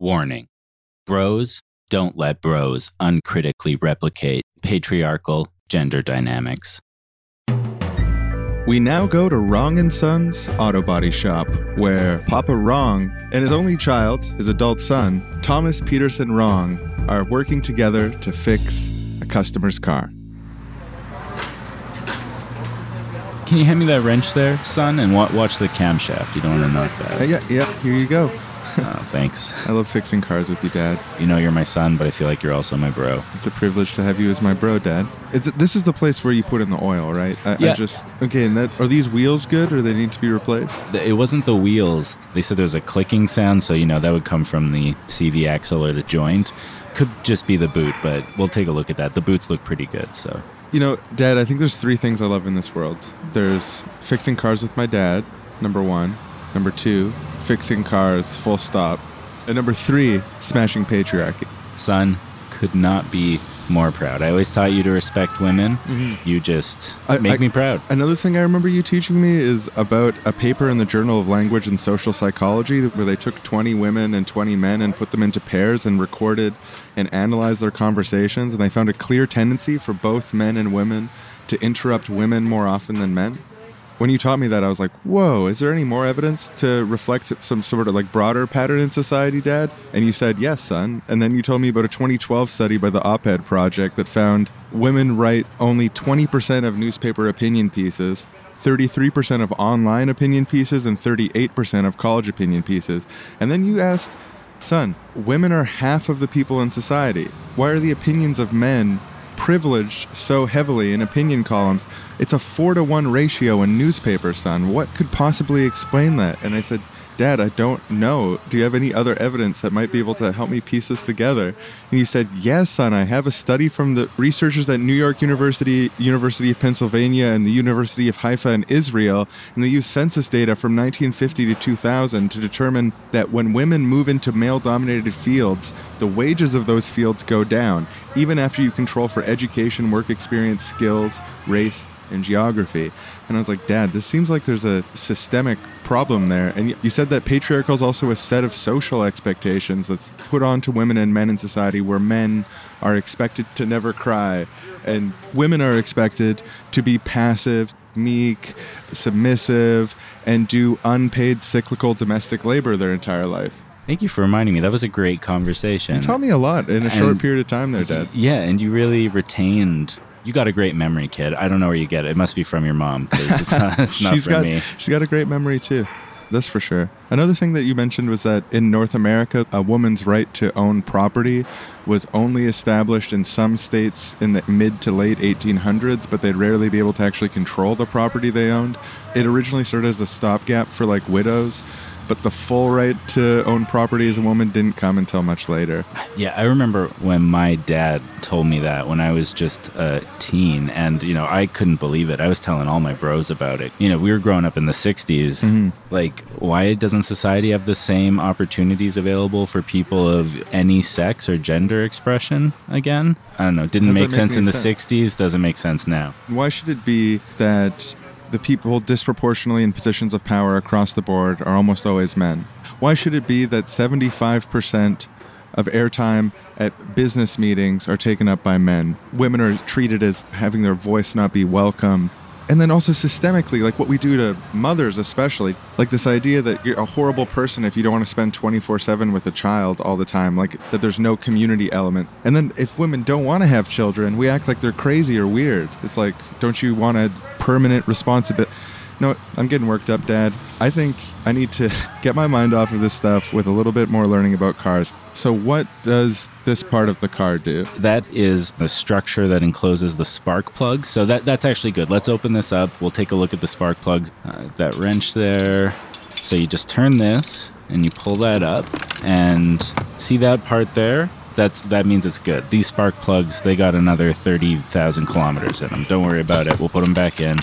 Warning Bros don't let bros uncritically replicate patriarchal gender dynamics. We now go to Wrong and Sons Auto Body Shop, where Papa Wrong and his only child, his adult son, Thomas Peterson Wrong, are working together to fix a customer's car. Can you hand me that wrench there, son, and wa- watch the camshaft? You don't want to knock that. yeah, yeah, here you go. Oh, thanks. I love fixing cars with you, Dad. You know you're my son, but I feel like you're also my bro. It's a privilege to have you as my bro, Dad. Is it- this is the place where you put in the oil, right? I, I Yeah. just okay. And that are these wheels good, or they need to be replaced? It wasn't the wheels. They said there was a clicking sound, so you know that would come from the CV axle or the joint. Could just be the boot, but we'll take a look at that. The boots look pretty good, so You know, Dad, I think there's three things I love in this world. There's fixing cars with my dad, number one. Number two, fixing cars, full stop. And number three, smashing patriarchy. son could not be more proud. I always taught you to respect women. You just Mm-hmm. I- make I- me proud. Another thing I remember you teaching me is about a paper in the Journal of Language and Social Psychology where they took 20 women and 20 men and put them into pairs and recorded and analyzed their conversations. And they found a clear tendency for both men and women to interrupt women more often than men. When you taught me that, I was like, whoa, is there any more evidence to reflect some sort of like broader pattern in society, Dad? And you said, yes, son. And then you told me about a 2012 study by the Op Ed Project that found women write only 20% of newspaper opinion pieces, 33% of online opinion pieces, and 38% of college opinion pieces. And then you asked, son, women are half of the people in society. Why are the opinions of men privileged so heavily in opinion columns. It's a four to one ratio in newspapers, son. What could possibly explain that? And I said, Dad, I don't know. Do you have any other evidence that might be able to help me piece this together? And you said, Yes, son. I have a study from the researchers at New York University, University of Pennsylvania, and the University of Haifa in Israel, and they use census data from 1950 to 2000 to determine that when women move into male-dominated fields, the wages of those fields go down, even after you control for education, work experience, skills, race, and geography. And I was like, Dad, this seems like there's a systemic problem there. And you said that patriarchal is also a set of social expectations that's put onto women and men in society where men are expected to never cry and women are expected to be passive, meek, submissive, and do unpaid cyclical domestic labor their entire life. Thank you for reminding me. That was a great conversation. You taught me a lot in a short period of time there, Dad. Yeah, and you really retained. You got a great memory, kid. I don't know where you get it. It must be from your mom because it's not, it's not from got me. she's got a great memory too. That's for sure. Another thing that you mentioned was that in North America, a woman's right to own property was only established in some states in the mid to late 1800s, but they'd rarely be able to actually control the property they owned. It originally started as a stopgap for like widows, but the full right to own property as a woman didn't come until much later. Yeah, I remember when my dad told me that when I was just a teen, and you know, I couldn't believe it. I was telling all my bros about it. You know, we were growing up in the 60s. Mm-hmm. Like, why doesn't society have the same opportunities available for people of any sex or gender expression again? I don't know. Didn't make make sense in the sense. 60s, doesn't make sense now. Why should it be that the people disproportionately in positions of power across the board are almost always men? Why should it be that 75% of airtime at business meetings are taken up by men? Women are treated as having their voice not be welcome. And then also systemically, like what we do to mothers, especially, like this idea that you're a horrible person if you don't want to spend 24 7 with a child all the time, like that there's no community element. And then if women don't want to have children, we act like they're crazy or weird. It's like, don't you want a permanent responsibility? No, I'm getting worked up, Dad. I think I need to get my mind off of this stuff with a little bit more learning about cars. So, what does this part of the car do? That is the structure that encloses the spark plug. So that that's actually good. Let's open this up. We'll take a look at the spark plugs. Uh, that wrench there. So you just turn this and you pull that up and see that part there. That's that means it's good. These spark plugs they got another thirty thousand kilometers in them. Don't worry about it. We'll put them back in.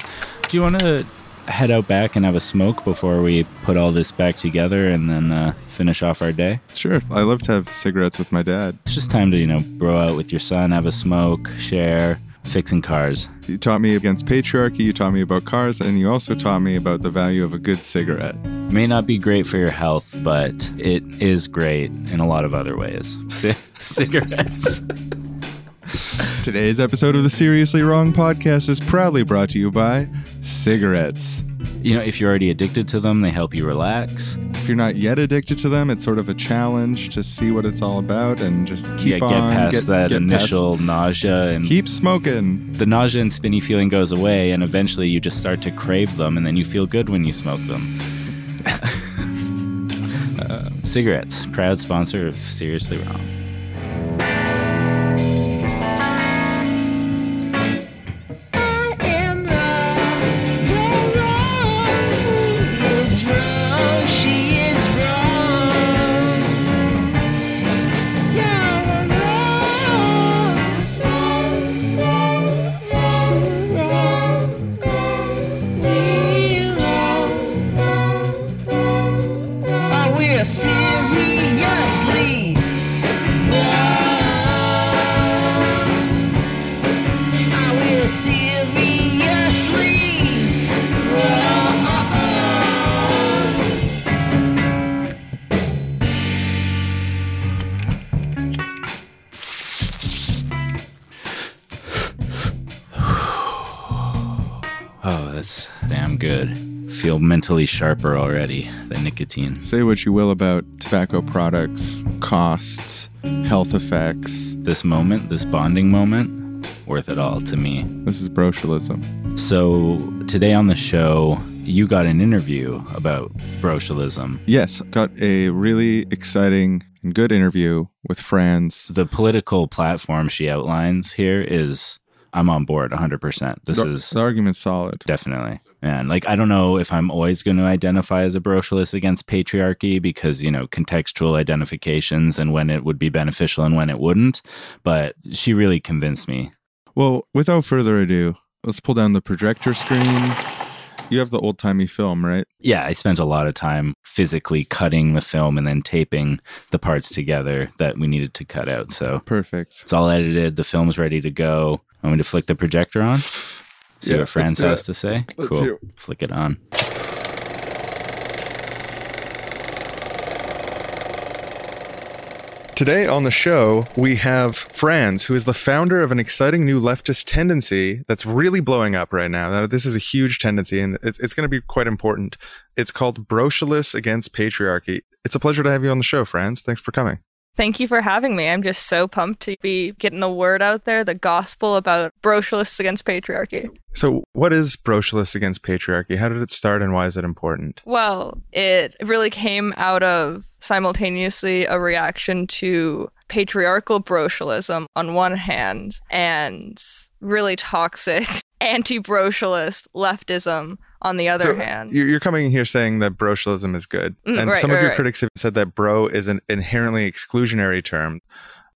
Do you want to head out back and have a smoke before we put all this back together and then uh, finish off our day? Sure, I love to have cigarettes with my dad. It's just time to, you know, bro out with your son, have a smoke, share. fixing cars. You taught me against patriarchy, you taught me about cars, and you also taught me about the value of a good cigarette. May not be great for your health, but it is great in a lot of other ways. C- cigarettes. Today's episode of the Seriously Wrong podcast is proudly brought to you by cigarettes. You know, if you're already addicted to them, they help you relax. If you're not yet addicted to them, it's sort of a challenge to see what it's all about and just keep yeah, get on past get, that get past- initial nausea and keep smoking. the nausea and spinny feeling goes away and eventually you just start to crave them and then you feel good when you smoke them. Uh, cigarettes, proud sponsor of Seriously Wrong. Mentally sharper already, than nicotine. Say what you will about tobacco products, costs, health effects. This moment, this bonding moment, worth it all to me. This is brocialism. So, today on the show, you got an interview about brocialism. Yes, got a really exciting and good interview with Franz. The political platform she outlines here is I'm on board 100%. This the, is the argument's solid. definitely. And like, I don't know if I'm always going to identify as a brocialist against patriarchy because, you know, contextual identifications and when it would be beneficial and when it wouldn't. But she really convinced me. Well, without further ado, let's pull down the projector screen. You have the old timey film, right? Yeah, I spent a lot of time physically cutting the film and then taping the parts together that we needed to cut out. So Perfect. it's all edited. The film's ready to go. I'm going to flick the projector on. See Yeah, what Franz has to say. Let's cool. hear. Flick it on. Today on the show, we have Franz, who is the founder of an exciting new leftist tendency that's really blowing up right now. Now, this is a huge tendency, and it's, it's going to be quite important. It's called Brocialists Against Patriarchy. It's a pleasure to have you on the show, Franz. Thanks for coming. Thank you for having me. I'm just so pumped to be getting the word out there, the gospel about brocialists against patriarchy. So, what is Brocialists Against Patriarchy? How did it start, and why is it important? Well, it really came out of simultaneously a reaction to patriarchal brocialism on one hand and really toxic anti-brocialist leftism on the other So, hand. You're you're coming here saying that brocialism is good. Mm, and right, some of right, your right. critics have said that bro is an inherently exclusionary term.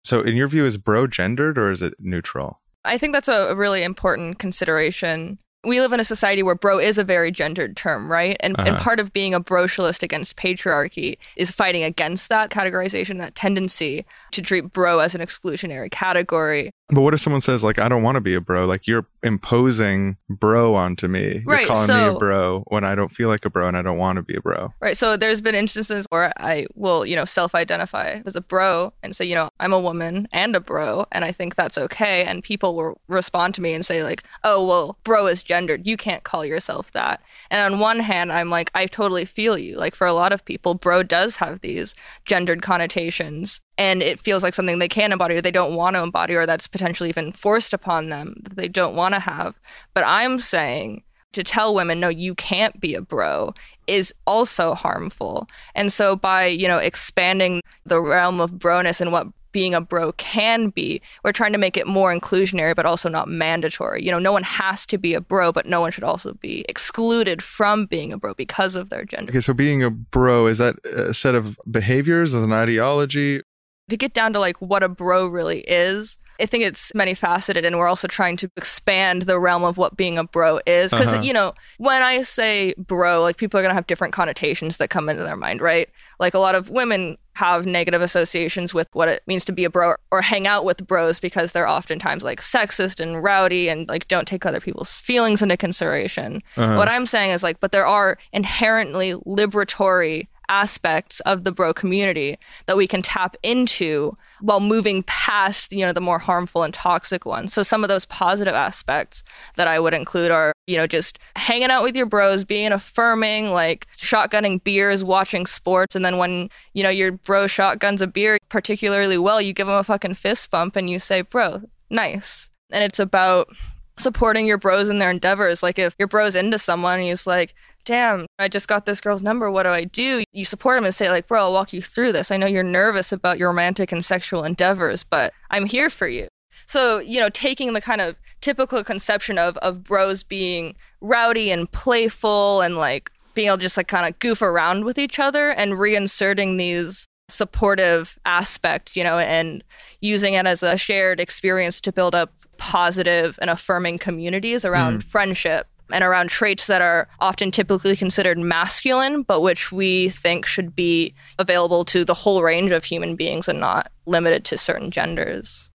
So, in your view, is bro gendered or is it neutral? I think that's a, really important consideration. We live in a society where bro is a very gendered term, right? And, and Uh-huh. part of being a brocialist against patriarchy is fighting against that categorization, that tendency to treat bro as an exclusionary category. But what if someone says, like, I don't want to be a bro? Like, you're imposing bro onto me. You're calling me a bro when I don't feel like a bro and I don't want to be a bro. Right. So there's been instances where I will, you know, self identify as a bro and say, you know, I'm a woman and a bro, and I think that's okay. And people will respond to me and say, like, oh, well, bro is gendered. You can't call yourself that. And on one hand, I'm like, I totally feel you. Like, for a lot of people, bro does have these gendered connotations. And it feels like something they can embody or they don't want to embody, or that's potentially even forced upon them that they don't want to have. But I'm saying to tell women, no, you can't be a bro is also harmful. And so by, you know, expanding the realm of broness and what being a bro can be, we're trying to make it more inclusionary, but also not mandatory. You know, no one has to be a bro, but no one should also be excluded from being a bro because of their gender. Okay, so being a bro, is that a set of behaviors, is an ideology? To get down to like what a bro really is, I think it's many faceted, and we're also trying to expand the realm of what being a bro is. Because, Uh-huh. you know, when I say bro, like people are going to have different connotations that come into their mind, right? Like a lot of women have negative associations with what it means to be a bro or hang out with bros because they're oftentimes like sexist and rowdy and like don't take other people's feelings into consideration. Uh-huh. What I'm saying is like, but there are inherently liberatory aspects of the bro community that we can tap into while moving past you know the more harmful and toxic ones. So some of those positive aspects that i would include are you know just hanging out with your bros being affirming like shotgunning beers watching sports. And then when you know your bro shotguns a beer particularly well you give him a fucking fist bump and you say bro nice. And it's about supporting your bros in their endeavors. Like if your bro's into someone and he's like damn, I just got this girl's number. What do I do? You support him and say, like, bro, I'll walk you through this. I know you're nervous about your romantic and sexual endeavors, but I'm here for you. So, you know, taking the kind of typical conception of, of bros being rowdy and playful and like being able to just like kind of goof around with each other and reinserting these supportive aspects, you know, and using it as a shared experience to build up positive and affirming communities around mm. friendship and around traits that are often typically considered masculine, but which we think should be available to the whole range of human beings and not limited to certain genders.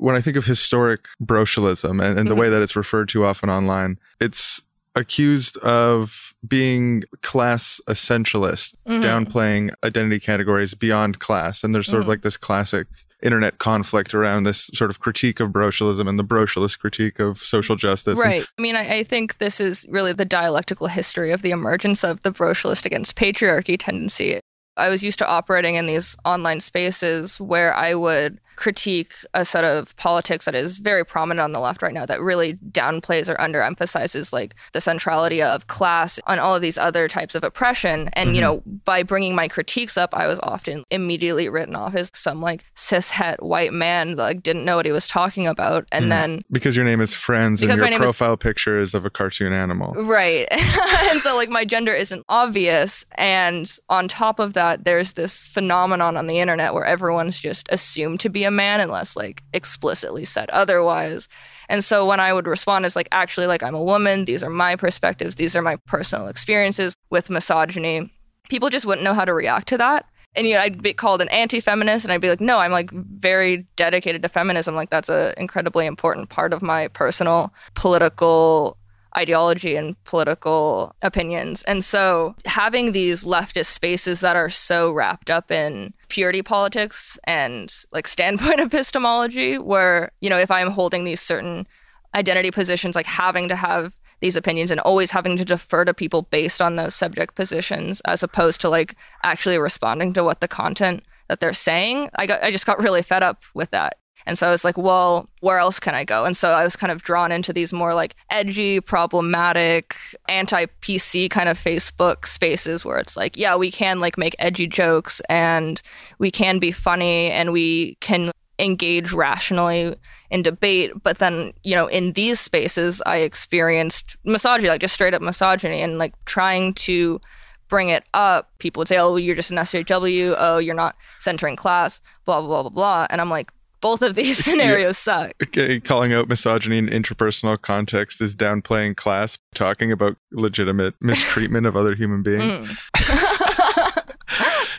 when I think of historic brocialism and, and the Mhm. way that it's referred to often online, it's accused of being class essentialist, Mhm. downplaying identity categories beyond class. And there's sort of Mhm. like this classic internet conflict around this sort of critique of brocialism and the brocialist critique of social justice. And Right. I mean, I, I think this is really the dialectical history of the emergence of the brocialist against patriarchy tendency. I was used to operating in these online spaces where I would critique a set of politics that is very prominent on the left right now that really downplays or underemphasizes like the centrality of class and all of these other types of oppression and you know by bringing my critiques up i was often immediately written off as some like cishet white man that like didn't know what he was talking about and Mhm. then because your name is Franz and your name is- profile picture is of a cartoon animal. Right. and so, like, my gender isn't obvious. And on top of that, there's this phenomenon on the internet where everyone's just assumed to be a man unless, like, explicitly said otherwise. And so when I would respond, it's like, actually, like, I'm a woman. These are my perspectives. These are my personal experiences with misogyny. People just wouldn't know how to react to that. And you know, I'd be called an anti-feminist, and I'd be like, "No, I'm like very dedicated to feminism. Like that's an incredibly important part of my personal political ideology and political opinions. And so having these leftist spaces that are so wrapped up in purity politics and like standpoint epistemology, where, you know, if I'm holding these certain identity positions, like having to have these opinions and always having to defer to people based on those subject positions as opposed to like actually responding to what the content that they're saying. I got I just got really fed up with that. And so I was like, well, where else can I go? And so I was kind of drawn into these more like edgy, problematic, anti PC kind of Facebook spaces where it's like, yeah, we can like make edgy jokes and we can be funny and we can engage rationally in debate. But then, you know, in these spaces, I experienced misogyny, like just straight up misogyny and like trying to bring it up. People would say, oh, you're just an SJW. Oh, you're not centering class, blah, blah, blah, blah, blah. And I'm like, both of these scenarios suck. Okay, calling out misogyny in interpersonal context is downplaying class, talking about legitimate mistreatment of other human beings. Mm.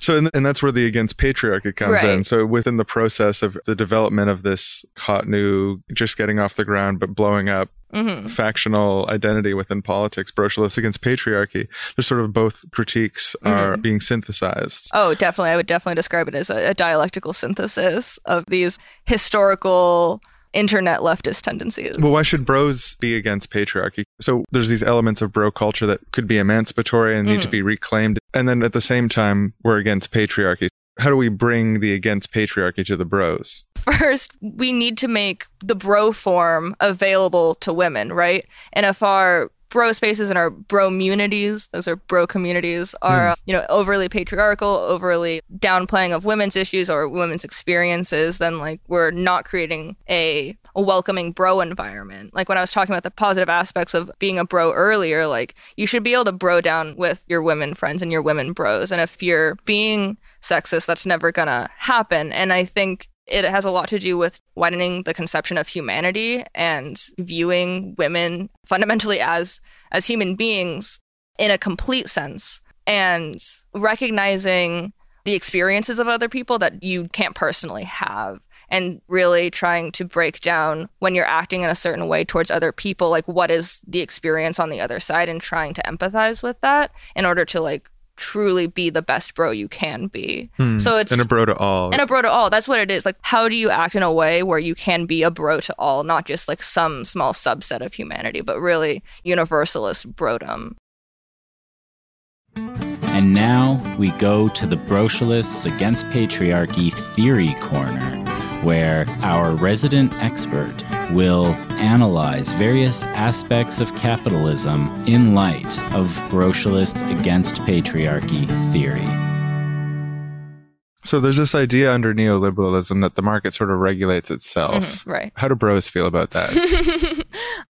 So, and, and that's where the against patriarchy comes in. So, within the process of the development of this hot new, just getting off the ground but blowing up hmm factional identity within politics, brocialists against patriarchy, there's sort of both critiques are Mm-hmm. being synthesized. Oh, definitely. I would definitely describe it as a, a dialectical synthesis of these historical internet leftist tendencies. Well, why should bros be against patriarchy? So there's these elements of bro culture that could be emancipatory and need to Mhm. be reclaimed. And then at the same time, we're against patriarchy. How do we bring the against patriarchy to the bros? first we need to make the bro form available to women, right? And if our bro spaces and our bro communities, those are bro communities, are hmm. you know overly patriarchal, overly downplaying of women's issues or women's experiences, then like we're not creating a, a welcoming bro environment. Like when I was talking about the positive aspects of being a bro earlier, like you should be able to bro down with your women friends and your women bros. And if you're being sexist, that's never gonna happen. And I think it has a lot to do with widening the conception of humanity and viewing women fundamentally as as human beings in a complete sense and recognizing the experiences of other people that you can't personally have and really trying to break down when you're acting in a certain way towards other people like what is the experience on the other side and trying to empathize with that in order to like truly be the best bro you can be hmm. so it's and a bro to all. and a bro to all. That's what it is. Like, how do you act in a way where you can be a bro to all, not just like some small subset of humanity, but really universalist brodom? And now we go to the Brocialists Against Patriarchy Theory Corner, where our resident expert will analyze various aspects of capitalism in light of Brocialist Against Patriarchy theory. So there's this idea under neoliberalism that the market sort of regulates itself. Mhm, right. How do bros feel about that?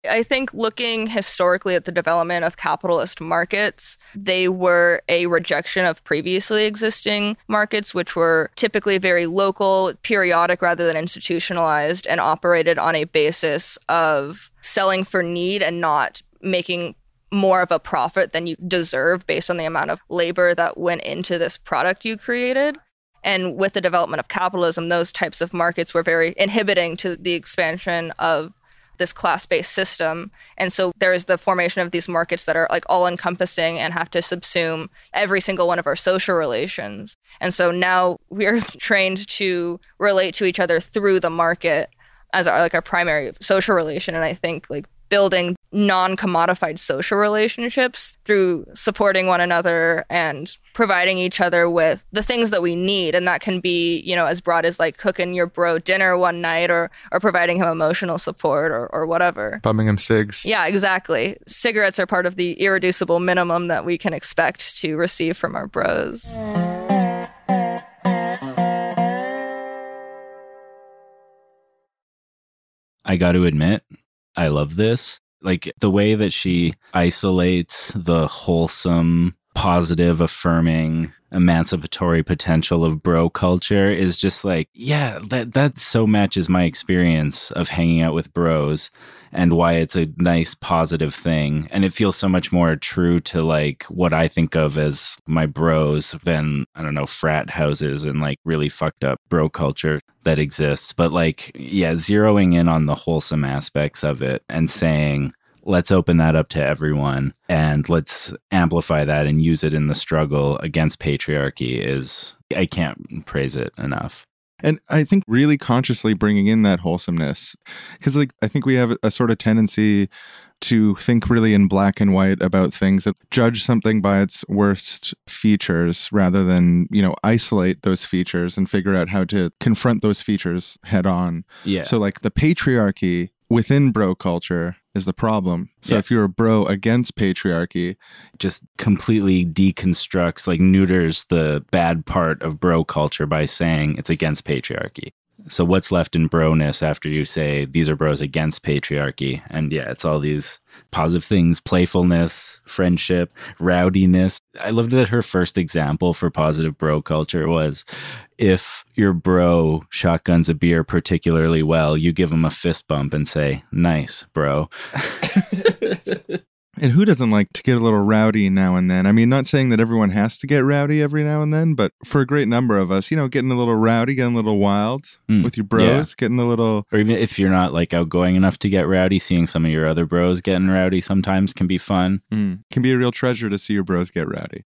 I think looking historically at the development of capitalist markets, they were a rejection of previously existing markets, which were typically very local, periodic rather than institutionalized, and operated on a basis of selling for need and not making more of a profit than you deserve based on the amount of labor that went into this product you created. And with the development of capitalism, those types of markets were very inhibiting to the expansion of this class based system. And so there is the formation of these markets that are like all encompassing and have to subsume every single one of our social relations. And so now we're trained to relate to each other through the market as our like our primary social relation. And I think like building non commodified social relationships through supporting one another and providing each other with the things that we need. And that can be you know as broad as like cooking your bro dinner one night or or providing him emotional support or, or whatever. Bumming him cigs. yeah exactly. Cigarettes are part of the irreducible minimum that we can expect to receive from our bros. I got to admit, I love this. Like the way that she isolates the wholesome, positive, affirming, emancipatory potential of bro culture is just like, yeah, that that so matches my experience of hanging out with bros and why it's a nice positive thing. And it feels so much more true to like what I think of as my bros than I don't know frat houses and like really fucked up bro culture that exists. But like yeah zeroing in on the wholesome aspects of it and saying let's open that up to everyone and let's amplify that and use it in the struggle against patriarchy is I can't praise it enough. And I think really consciously bringing in that wholesomeness, because like I think we have a sort of tendency to think really in black and white about things that judge something by its worst features rather than you know isolate those features and figure out how to confront those features head on. Yeah. So like the patriarchy within bro culture is the problem. So Yeah. if you're a bro against patriarchy, just completely deconstructs, like neuters the bad part of bro culture by saying it's against patriarchy. So what's left in broness after you say these are bros against patriarchy? And yeah, it's all these positive things, playfulness, friendship, rowdiness. I loved that her first example for positive bro culture was if your bro shotguns a beer particularly well, you give him a fist bump and say, "Nice, bro." And who doesn't like to get a little rowdy now and then? I mean, not saying that everyone has to get rowdy every now and then, but for a great number of us, you know, getting a little rowdy, getting a little wild Mm, with your bros, getting a little. or even if you're not like outgoing enough to get rowdy, seeing some of your other bros getting rowdy sometimes can be fun. Mm, can be a real treasure to see your bros get rowdy.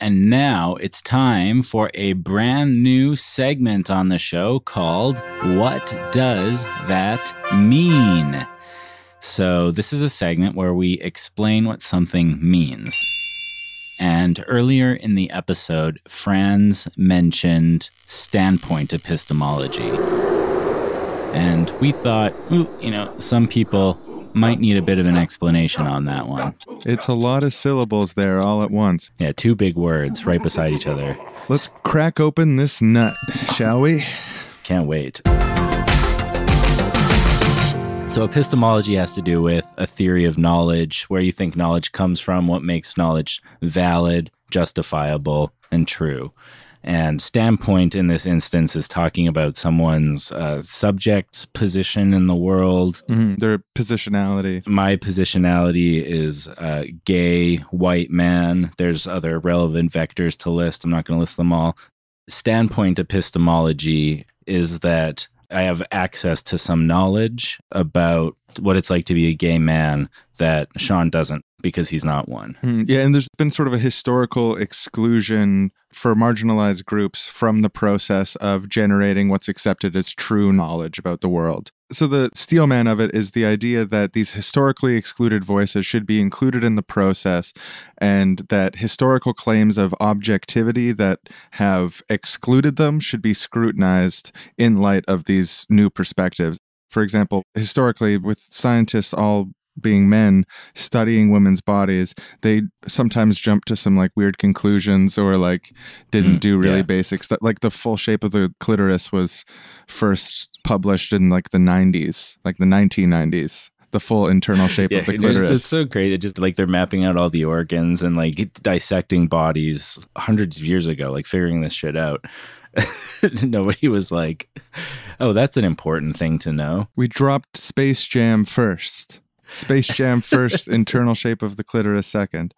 And now it's time for a brand new segment on the show called What Does That Mean? So, this is a segment where we explain what something means. And earlier in the episode, Franz mentioned standpoint epistemology. And we thought, ooh, you know, some people might need a bit of an explanation on that one. It's a lot of syllables there all at once. Yeah, two big words right beside each other. Let's crack open this nut, shall we? Can't wait. So, epistemology has to do with a theory of knowledge, where you think knowledge comes from, what makes knowledge valid, justifiable, and true. And standpoint in this instance is talking about someone's uh, subject's position in the world. Mhm. Their positionality. My positionality is uh, gay, white man. There's other relevant vectors to list. I'm not going to list them all. Standpoint epistemology is that I have access to some knowledge about what it's like to be a gay man that Sean doesn't because he's not one. Mhm. Yeah, and there's been sort of a historical exclusion for marginalized groups from the process of generating what's accepted as true knowledge about the world. So, the steelman of it is the idea that these historically excluded voices should be included in the process, and that historical claims of objectivity that have excluded them should be scrutinized in light of these new perspectives. For example, historically, with scientists all being men studying women's bodies, they sometimes jump to some like weird conclusions or like didn't Mm, do really yeah. basic stuff. Like the full shape of the clitoris was first published in like the 90s, like the 1990s. The full internal shape of the clitoris. it's so great. It just like they're mapping out all the organs and like dissecting bodies hundreds of years ago, like figuring this shit out. Nobody was like, "Oh, that's an important thing to know." we dropped Space Jam first. Space Jam first, internal shape of the clitoris second.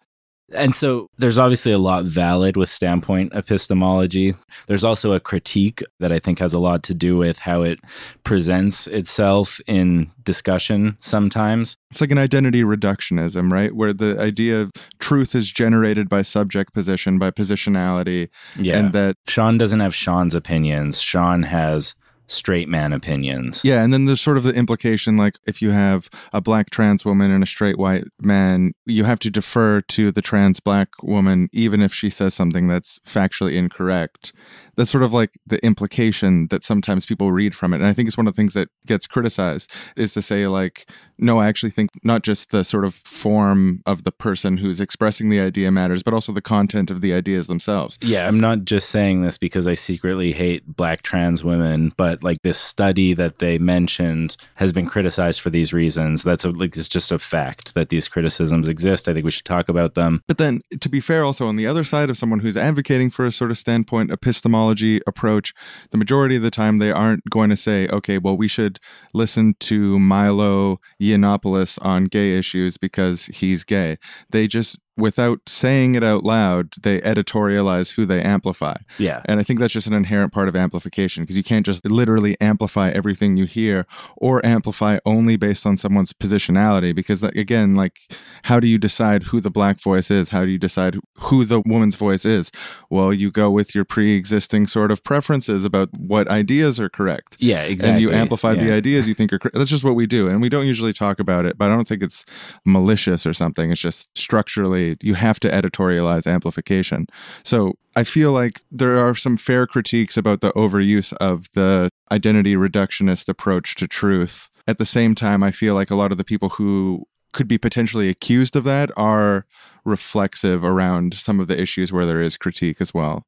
And so there's obviously a lot valid with standpoint epistemology. There's also a critique that I think has a lot to do with how it presents itself in discussion sometimes. It's like an identity reductionism, right? Where the idea of truth is generated by subject position, by positionality, Yeah. and that Sean doesn't have Sean's opinions. Sean has straight man opinions. Yeah, and then there's sort of the implication like if you have a black trans woman and a straight white man, you have to defer to the trans black woman even if she says something that's factually incorrect. That's sort of like the implication that sometimes people read from it. And I think it's one of the things that gets criticized is to say like no, I actually think not just the sort of form of the person who's expressing the idea matters, but also the content of the ideas themselves. Yeah, I'm not just saying this because I secretly hate black trans women, but like this study that they mentioned has been criticized for these reasons. That's a, like it's just a fact that these criticisms exist. I think we should talk about them. But then, to be fair, also on the other side of someone who's advocating for a sort of standpoint epistemology approach, the majority of the time they aren't going to say, okay, well, we should listen to Milo Yiannopoulos on gay issues because he's gay. They just, without saying it out loud, they editorialize who they amplify. Yeah. And I think that's just an inherent part of amplification because you can't just literally amplify everything you hear or amplify only based on someone's positionality. Because, like, again, like, how do you decide who the black voice is? How do you decide who the woman's voice is? Well, you go with your pre existing sort of preferences about what ideas are correct. Yeah, exactly. And you amplify the ideas you think are correct. That's just what we do. And we don't usually talk about it, but I don't think it's malicious or something. It's just structurally, you have to editorialize amplification. So I feel like there are some fair critiques about the overuse of the identity reductionist approach to truth. At the same time, I feel like a lot of the people who could be potentially accused of that are reflexive around some of the issues where there is critique as well.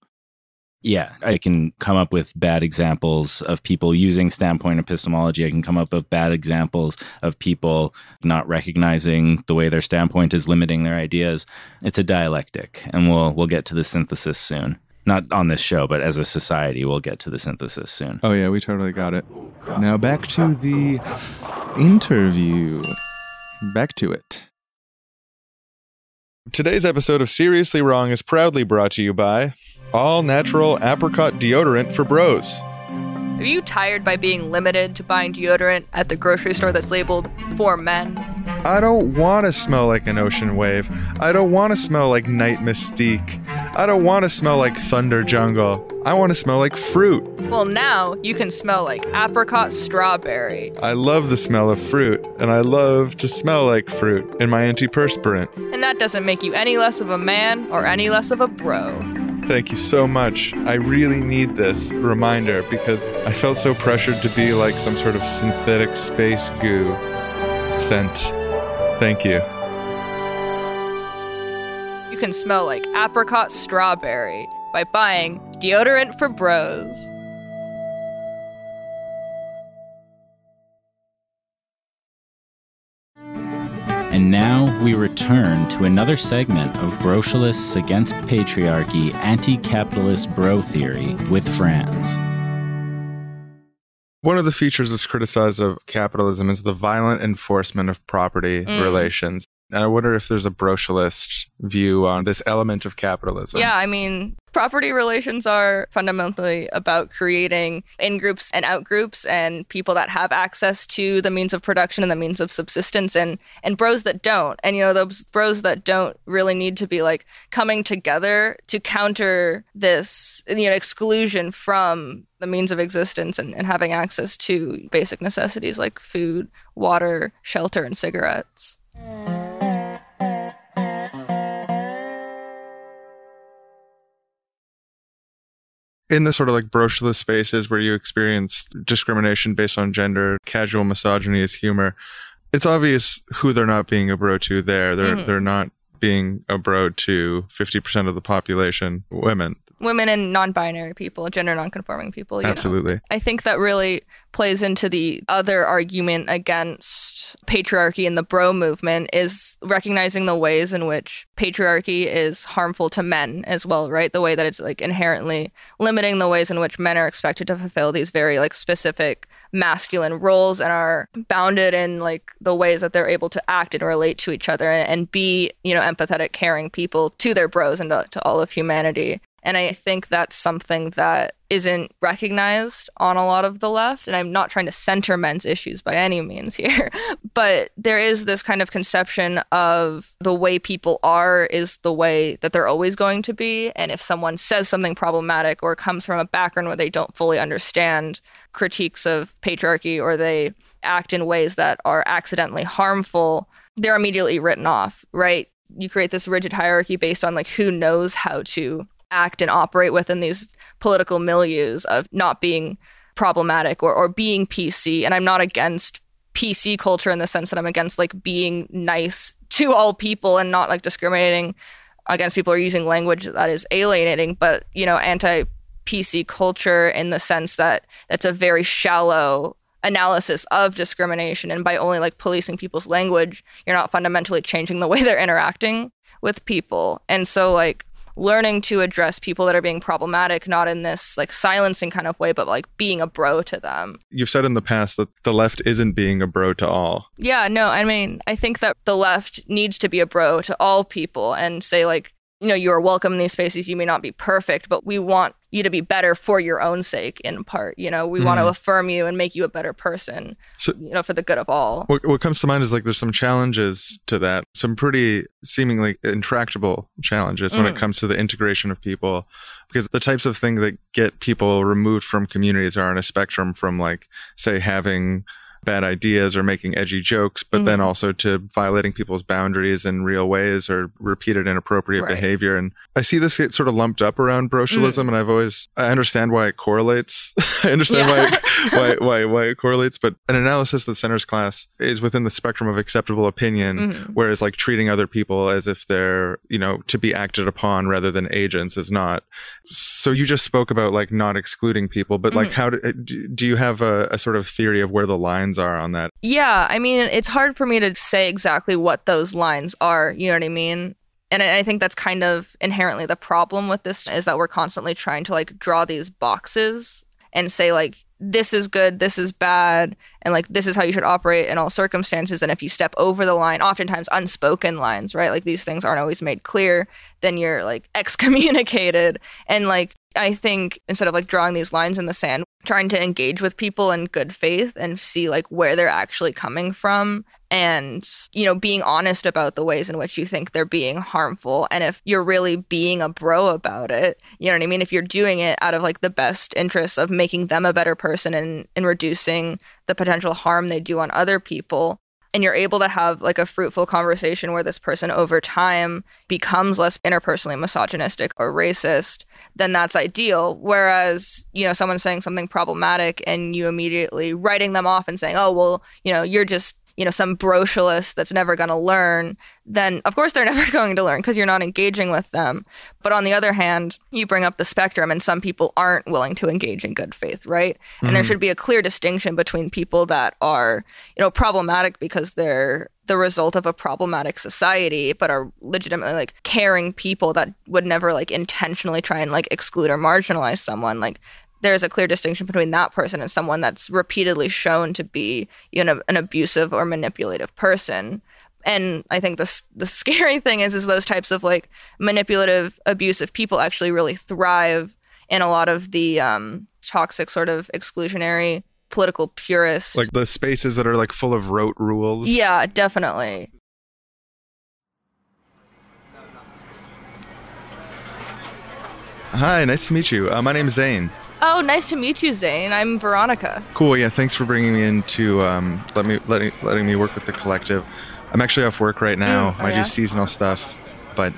Yeah, I can come up with bad examples of people using standpoint epistemology. I can come up with bad examples of people not recognizing the way their standpoint is limiting their ideas. It's a dialectic, and we'll we'll get to the synthesis soon. Not on this show, but as a society, we'll get to the synthesis soon. Oh, yeah, we totally got it. Now back to the interview. Back to it. Today's episode of Seriously Wrong is proudly brought to you by All Natural Apricot Deodorant for Bros. Are you tired by being limited to buying deodorant at the grocery store that's labeled for men? I don't want to smell like an ocean wave. I don't want to smell like night mystique. I don't want to smell like thunder jungle. I want to smell like fruit. Well, now you can smell like apricot strawberry. I love the smell of fruit, and I love to smell like fruit in my antiperspirant. And that doesn't make you any less of a man or any less of a bro. Thank you so much. I really need this reminder because I felt so pressured to be like some sort of synthetic space goo scent. Thank you. You can smell like apricot strawberry by buying deodorant for bros. And now we return to another segment of Brocialists Against Patriarchy Anti Capitalist Bro Theory with Franz. One of the features that's criticized of capitalism is the violent enforcement of property Mm. relations. And I wonder if there's a brocialist view on this element of capitalism. Yeah, I mean, property relations are fundamentally about creating in groups and out groups and people that have access to the means of production and the means of subsistence and and bros that don't. And you know, those bros that don't really need to be like coming together to counter this you know exclusion from the means of existence and, and having access to basic necessities like food, water, shelter, and cigarettes. In the sort of like brocialist spaces where you experience discrimination based on gender, casual misogyny as humor, it's obvious who they're not being a bro to there. They're Mhm. they're not being a bro to 50% of the population, women. Women and non-binary people, gender non-conforming people. You know. Absolutely. I think that really plays into the other argument against patriarchy and the bro movement is recognizing the ways in which patriarchy is harmful to men as well, right? The way that it's like inherently limiting the ways in which men are expected to fulfill these very like specific masculine roles and are bounded in like the ways that they're able to act and relate to each other and, and be, you know, empathetic, caring people to their bros and to, to all of humanity. And I think that's something that isn't recognized on a lot of the left. And I'm not trying to center men's issues by any means here, but there is this kind of conception of the way people are is the way that they're always going to be. And if someone says something problematic or comes from a background where they don't fully understand critiques of patriarchy or they act in ways that are accidentally harmful, they're immediately written off, right? You create this rigid hierarchy based on like who knows how to act and operate within these political milieus of not being problematic or, or being PC. And I'm not against PC culture in the sense that I'm against like being nice to all people and not like discriminating against people or using language that is alienating, but you know, anti PC culture in the sense that that's a very shallow analysis of discrimination. And by only like policing people's language, you're not fundamentally changing the way they're interacting with people. And so like learning to address people that are being problematic, not in this like silencing kind of way, but like being a bro to them. You've said in the past that the left isn't being a bro to all. Yeah, no, I mean, I think that the left needs to be a bro to all people and say, like, you know, you are welcome in these spaces. You may not be perfect, but we want you to be better for your own sake, in part. You know, we want to Mhm. affirm you and make you a better person, So- you know, for the good of all. What, what comes to mind is like there's some challenges to that, some pretty seemingly intractable challenges when it Mm. comes to the integration of people, because the types of things that get people removed from communities are on a spectrum from like, say, having bad ideas or making edgy jokes, but then Mhm. also to violating people's boundaries in real ways or repeated inappropriate Right. behavior. And I see this get sort of lumped up around brocialism, Mm. and I've always I understand why it correlates. I understand why it why, why why it correlates, but an analysis that centers class is within the spectrum of acceptable opinion, Mhm. whereas like treating other people as if they're you know to be acted upon rather than agents is not. So you just spoke about like not excluding people, but like Mhm. how do, do do you have a, a sort of theory of where the lines are on that? Yeah, I mean, it's hard for me to say exactly what those lines are. You know what I mean? And I I think that's kind of inherently the problem with this is that we're constantly trying to like draw these boxes and say like this is good, this is bad, and like this is how you should operate in all circumstances. And if you step over the line, oftentimes unspoken lines, right? Like these things aren't always made clear, then you're like excommunicated. And like I think instead of like drawing these lines in the sand, trying to engage with people in good faith and see like where they're actually coming from and you know being honest about the ways in which you think they're being harmful. And if you're really being a bro about it you know what i mean? If you're doing it out of like the best interests of making them a better person and and reducing the potential harm they do on other people and you're able to have like a fruitful conversation where this person over time becomes less interpersonally misogynistic or racist then that's ideal. Whereas you know someone saying something problematic and you immediately writing them off and saying oh well you know you're just you know, some brocialist that's never going to learn, then of course they're never going to learn because you're not engaging with them. But on the other hand, you bring up the spectrum and some people aren't willing to engage in good faith, right? And there mm. should be a clear distinction between people that are, you know, problematic because they're the result of a problematic society, but are legitimately like caring people that would never like intentionally try and like exclude or marginalize someone. Like there's a clear distinction between that person and someone that's repeatedly shown to be, you know, an abusive or manipulative person. And I think the the scary thing is, is those types of like manipulative, abusive people actually really thrive in a lot of the um, toxic, sort of exclusionary political purists. Like the spaces that are like full of rote rules. yeah, definitely. Hi, nice to meet you. Uh, my is Zane. Oh, nice to meet you, Zane. I'm Veronica. Cool. Yeah, thanks for bringing me in to um, let me letting letting me work with the collective. I'm actually off work right now. Mm, oh, I yeah? do seasonal stuff, but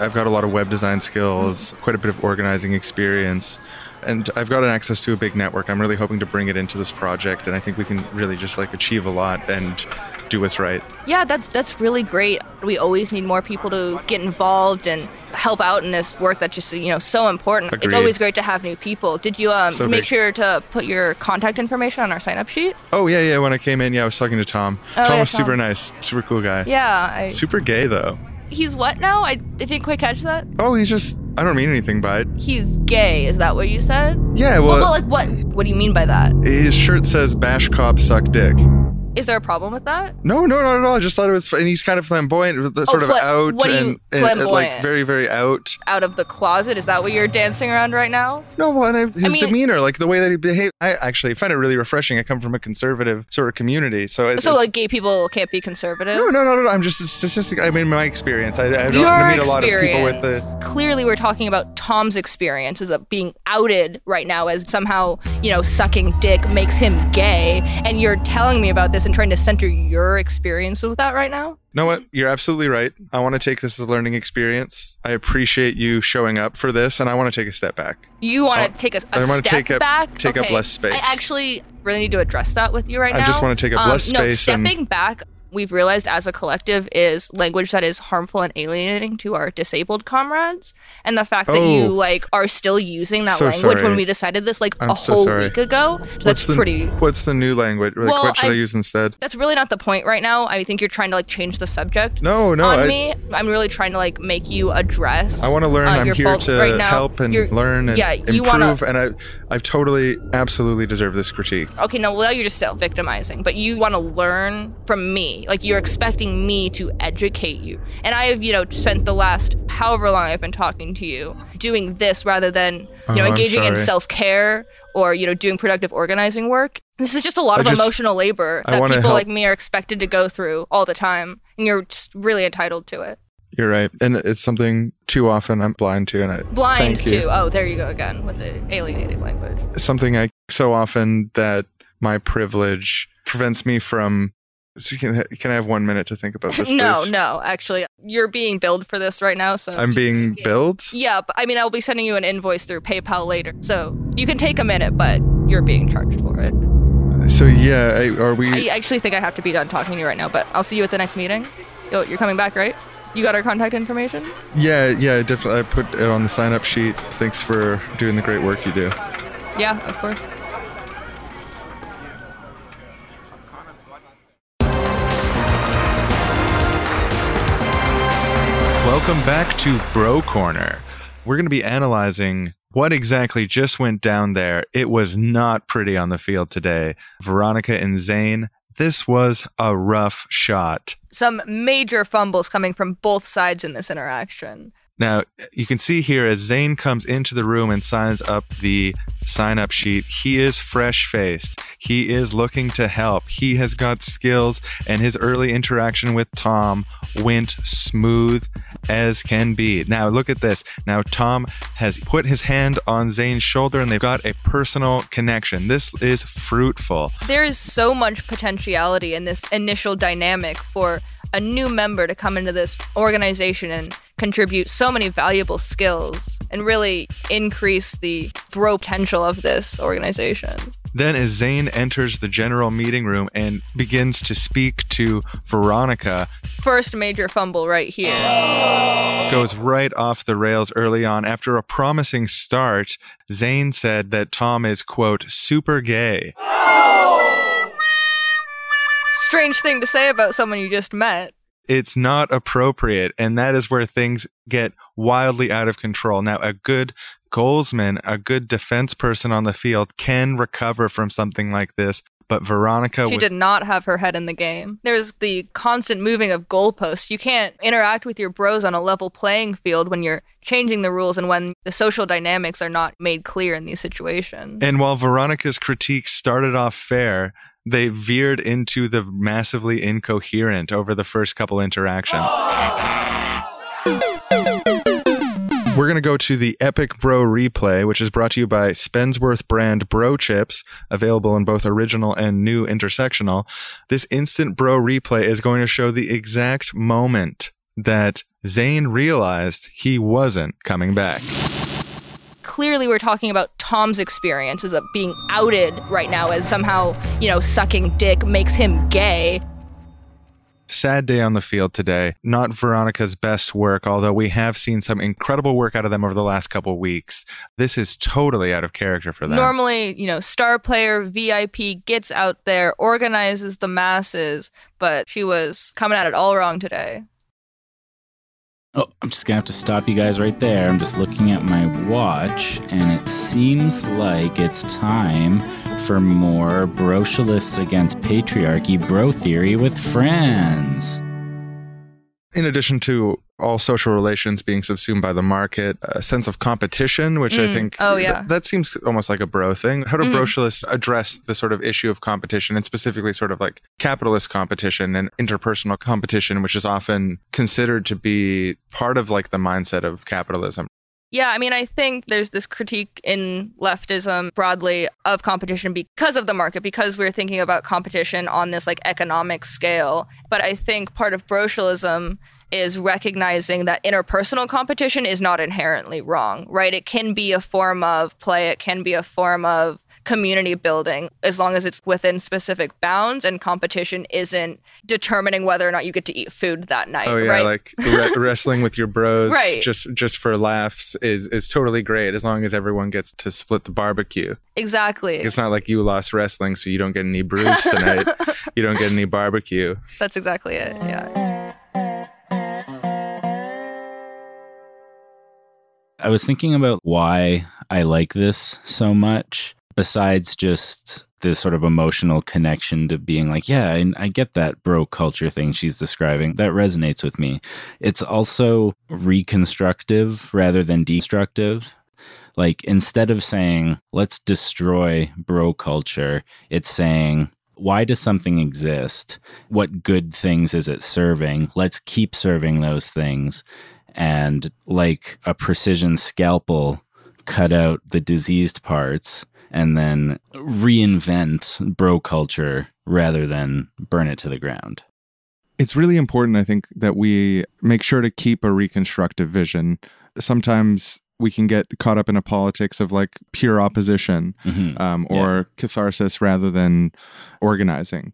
I've got a lot of web design skills, quite a bit of organizing experience, and I've got an access to a big network. I'm really hoping to bring it into this project, and I think we can really just like achieve a lot and do what's right. Yeah, that's that's really great. We always need more people to get involved and help out in this work that's just you know so important. It's always great to have new people. Did you um, So make sure to put your contact information on our sign up sheet? Oh yeah, yeah. When I came in, yeah, I was talking to Tom. Oh, Tom yeah, was super nice, super cool guy. Yeah, I, Super gay though. he's what now? I, I didn't quite catch that. Oh, he's just. I don't mean anything by it. He's gay. Is that what you said? Yeah, Well, well, well, like what? What do you mean by that? his shirt says "Bash Cop Suck Dick." Is there a problem with that? No, no, not at all. I just thought it was, and he's kind of flamboyant, the- oh, sort of fla- out what do you- and, and, and, like very, very out. Out of the closet? Is that what you're dancing around right now? No, well, and I, his mean- demeanor, like the way that he behaved, I actually find it really refreshing. I come from a conservative sort of community, so it's, So it's- like gay people can't be conservative? no, no, no, no, no. I'm just a statistic. I mean, my experience. I, I don't Your meet a lot of people with experience. the. Clearly, we're talking about Tom's experience as of being outed right now as somehow, you know, sucking dick makes him gay, and you're telling me about this and trying to center your experience with that right now. know what? You're absolutely right. I want to take this as a learning experience. I appreciate you showing up for this, and I want to take a step back. You want to take a, a I wanna step take up- back, take up less space. I actually really need to address that with you right I now. I just wanna take up Um, less No, space and- stepping back. We've realized as a collective is language that is harmful and alienating to our disabled comrades, and the fact that Oh. you like are still using that So language sorry. when we decided this like I'm a so whole sorry. week ago. So that's the pretty. What's the new language? Like, Well, what should I, I- use instead? That's really not the point right now. I think you're trying to like change the subject. No, no. on I, me, I'm really trying to like make you address. I want to learn. uh, I'm here to right help and You're- learn and yeah, you improve. wanna- And I, I've totally, absolutely deserve this critique. okay, no, well, now you're just self victimizing, but you want to learn from me. Like, you're expecting me to educate you. And I have, you know, spent the last however long I've been talking to you doing this rather than, you Oh, know, engaging in self care or, you know, doing productive organizing work. This is just a lot I of just- emotional labor that people help- like me are expected to go through all the time. And you're just really entitled to it. You're right, and it's something too often I'm blind to, and I Blind to, oh, there you go again with the alienating language. Something I so often that my privilege prevents me from. Can, can I have one minute to think about this? no, please? no, actually, you're being billed for this right now, so I'm being billed. Yeah, but I mean, I'll be sending you an invoice through PayPal later, so you can take a minute, but you're being charged for it. So yeah, I, are we? I actually think I have to be done talking to you right now, but I'll see you at the next meeting. Yo, you're coming back, right? You got our contact information? yeah, yeah. Definitely, I put it on the sign-up sheet. Thanks for doing the great work you do. Yeah, of course. Welcome back to Bro Corner. We're going to be analyzing what exactly just went down there. It was not pretty on the field today. Veronica and Zane, this was a rough shot. Some major fumbles coming from both sides in this interaction. Now, you can see here as Zane comes into the room and signs up the sign up sheet, he is fresh faced. He is looking to help. He has got skills, and his early interaction with Tom went smooth as can be. Now, look at this. Now, Tom has put his hand on Zane's shoulder, and they've got a personal connection. This is fruitful. There is so much potentiality in this initial dynamic for a new member to come into this organization and contribute so many valuable skills and really increase the bro potential of this organization. Then, as Zane enters the general meeting room and begins to speak to Veronica, First major fumble right here. goes right off the rails early on. After a promising start, Zane said that Tom is, quote, super gay. Strange thing to say about someone you just met. It's not appropriate, and that is where things get wildly out of control. Now, a good goalsman, a good defense person on the field can recover from something like this, but Veronica She was did not have her head in the game. There's the constant moving of goalposts. You can't interact with your bros on a level playing field when you're changing the rules and when the social dynamics are not made clear in these situations. And while Veronica's critique started off fair, they veered into the massively incoherent over the first couple interactions. We're going to go to the Epic Bro replay, which is brought to you by Spensworth brand Bro Chips, available in both original and new intersectional. This instant Bro replay is going to show the exact moment that Zane realized he wasn't coming back. Clearly we're talking about Tom's experiences of being outed right now as somehow, you know, sucking dick makes him gay. Sad day on the field today. Not Veronica's best work, although we have seen some incredible work out of them over the last couple weeks. This is totally out of character for them. Normally, you know, star player VIP gets out there, organizes the masses, but she was coming at it all wrong today. Oh, I'm just gonna have to stop you guys right there. I'm just looking at my watch, and it seems like it's time for more Brocialists against patriarchy bro theory with friends. in addition to all social relations being subsumed by the market, a sense of competition, which I Mm. think Oh, yeah. th- that seems almost like a bro thing. How do Mm. brocialists address the sort of issue of competition and specifically sort of like capitalist competition and interpersonal competition, which is often considered to be part of like the mindset of capitalism? Yeah, I mean, I think there's this critique in leftism broadly of competition because of the market, because we're thinking about competition on this like economic scale. But I think part of brocialism is recognizing that interpersonal competition is not inherently wrong, right? It can be a form of play, it can be a form of community building as long as it's within specific bounds and competition isn't determining whether or not you get to eat food that night, Oh yeah, right? like re- wrestling with your bros Right. just just for laughs is is totally great as long as everyone gets to split the barbecue. exactly. It's not like you lost wrestling, so you don't get any brews tonight. you don't get any barbecue. That's exactly it. Yeah. I was thinking about why I like this so much, besides just the sort of emotional connection to being like, yeah, I, I get that bro culture thing she's describing. That resonates with me. It's also reconstructive rather than destructive. Like, instead of saying, let's destroy bro culture, it's saying, why does something exist? What good things is it serving? Let's keep serving those things and like a precision scalpel cut out the diseased parts and then reinvent bro culture rather than burn it to the ground. It's really important, I think, that we make sure to keep a reconstructive vision. Sometimes we can get caught up in a politics of like pure opposition Mhm. um, or catharsis rather than organizing.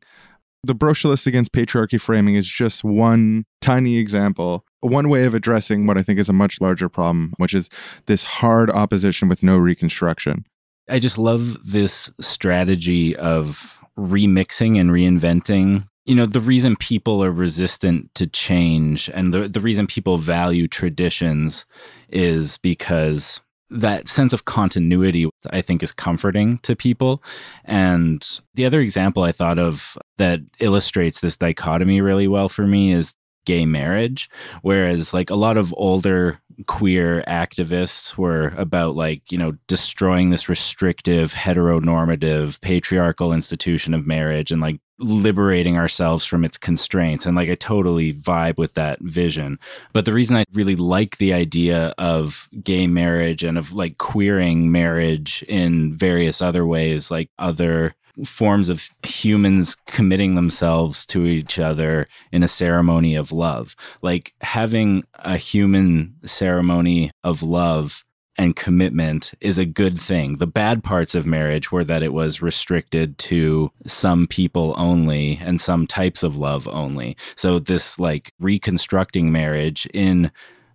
The brocialist against patriarchy framing is just one tiny example, one way of addressing what I think is a much larger problem, which is this hard opposition with no reconstruction. I just love this strategy of remixing and reinventing. You know, the reason people are resistant to change and the, the reason people value traditions is because that sense of continuity, I think, is comforting to people. And the other example I thought of that illustrates this dichotomy really well for me is gay marriage. Whereas, like, a lot of older queer activists were about, like, you know, destroying this restrictive, heteronormative, patriarchal institution of marriage and, like, liberating ourselves from its constraints. And, like, I totally vibe with that vision. But the reason I really like the idea of gay marriage and of like queering marriage in various other ways, like other forms of humans committing themselves to each other in a ceremony of love. Like having a human ceremony of love and commitment is a good thing. The bad parts of marriage were that it was restricted to some people only and some types of love only. So, this like reconstructing marriage in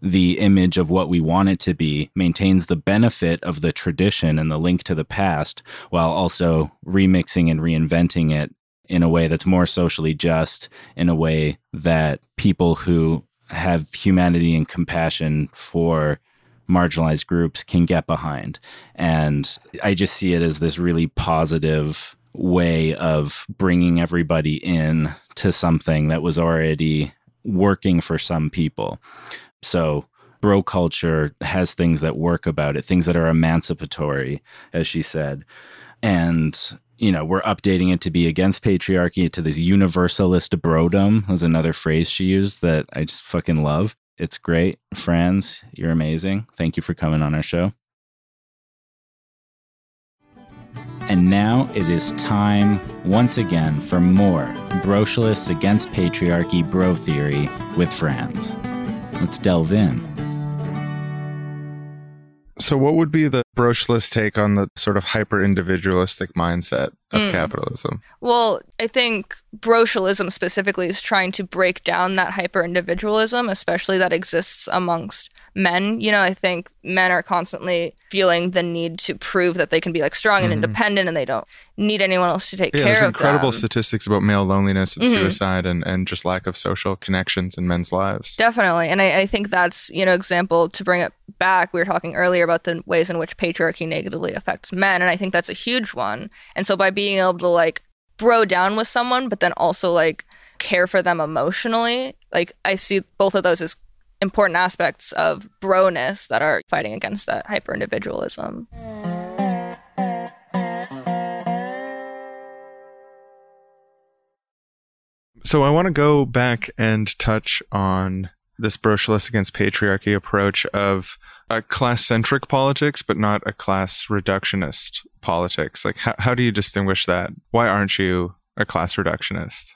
the image of what we want it to be maintains the benefit of the tradition and the link to the past while also remixing and reinventing it in a way that's more socially just, in a way that people who have humanity and compassion for marginalized groups can get behind. And I just see it as this really positive way of bringing everybody in to something that was already working for some people. So, bro culture has things that work about it, things that are emancipatory, as she said. And, you know, we're updating it to be against patriarchy to this universalist brodom was another phrase she used that I just fucking love. It's great. Franz, you're amazing. Thank you for coming on our show. And now it is time, once again, for more Brocialists Against Patriarchy Bro Theory with Franz. Let's delve in. So, what would be the brocialist take on the sort of hyper individualistic mindset of Mm. capitalism? Well, I think brocialism specifically is trying to break down that hyper individualism, especially that exists amongst men. You know, I think men are constantly feeling the need to prove that they can be like strong and Mhm. independent and they don't need anyone else to take Yeah, care of them. there's incredible statistics about male loneliness and Mhm. suicide and, and just lack of social connections in men's lives. Definitely. And I, I think that's, you know, example to bring it back. We were talking earlier about the ways in which patriarchy negatively affects men. And I think that's a huge one. And so by being able to like bro down with someone, but then also like care for them emotionally, like I see both of those as important aspects of broness that are fighting against that hyper individualism. So I want to go back and touch on this brocialist against patriarchy approach of a class-centric politics, but not a class reductionist politics. Like, how, how do you distinguish that? Why aren't you a class reductionist?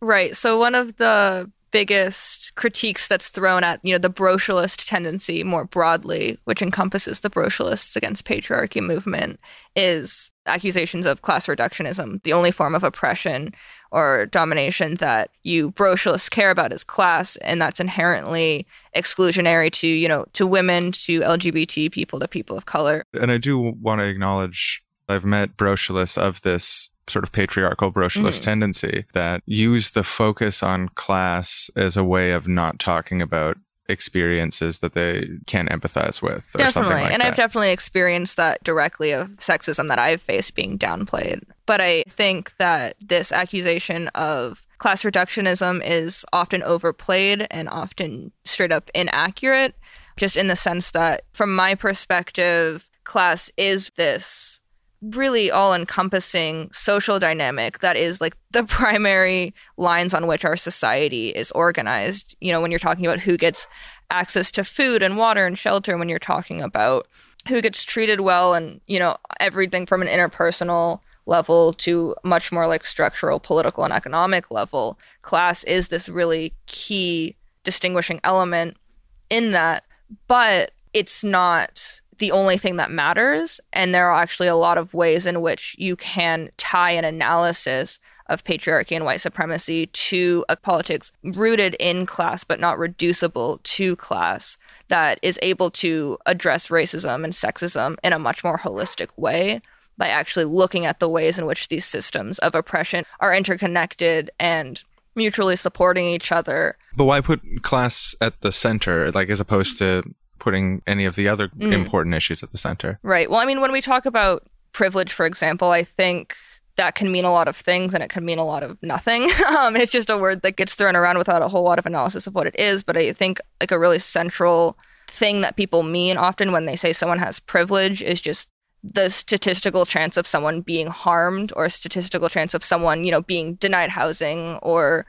Right. So one of the biggest critiques that's thrown at, you know, the brocialist tendency more broadly, which encompasses the brocialists against patriarchy movement, is accusations of class reductionism. The only form of oppression or domination that you brocialists care about is class, and that's inherently exclusionary to, you know, to women, to LGBT people, to people of color. And I do want to acknowledge I've met brocialists of this sort of patriarchal brocialist Mhm. tendency that use the focus on class as a way of not talking about experiences that they can't empathize with or something Definitely. like and that. I've definitely experienced that directly of sexism that I've faced being downplayed. But I think that this accusation of class reductionism is often overplayed and often straight up inaccurate, just in the sense that, from my perspective, class is this really all encompassing social dynamic that is like the primary lines on which our society is organized. You know, when you're talking about who gets access to food and water and shelter, when you're talking about who gets treated well and, you know, everything from an interpersonal level to much more like structural, political, and economic level, class is this really key distinguishing element in that. But it's not the only thing that matters. And there are actually a lot of ways in which you can tie an analysis of patriarchy and white supremacy to a politics rooted in class, but not reducible to class, that is able to address racism and sexism in a much more holistic way by actually looking at the ways in which these systems of oppression are interconnected and mutually supporting each other. But why put class at the center, like as opposed to putting any of the other Mm. important issues at the center? Right. Well, I mean, when we talk about privilege, for example, I think that can mean a lot of things and it can mean a lot of nothing. um, it's just a word that gets thrown around without a whole lot of analysis of what it is. But I think like a really central thing that people mean often when they say someone has privilege is just the statistical chance of someone being harmed or statistical chance of someone, you know, being denied housing or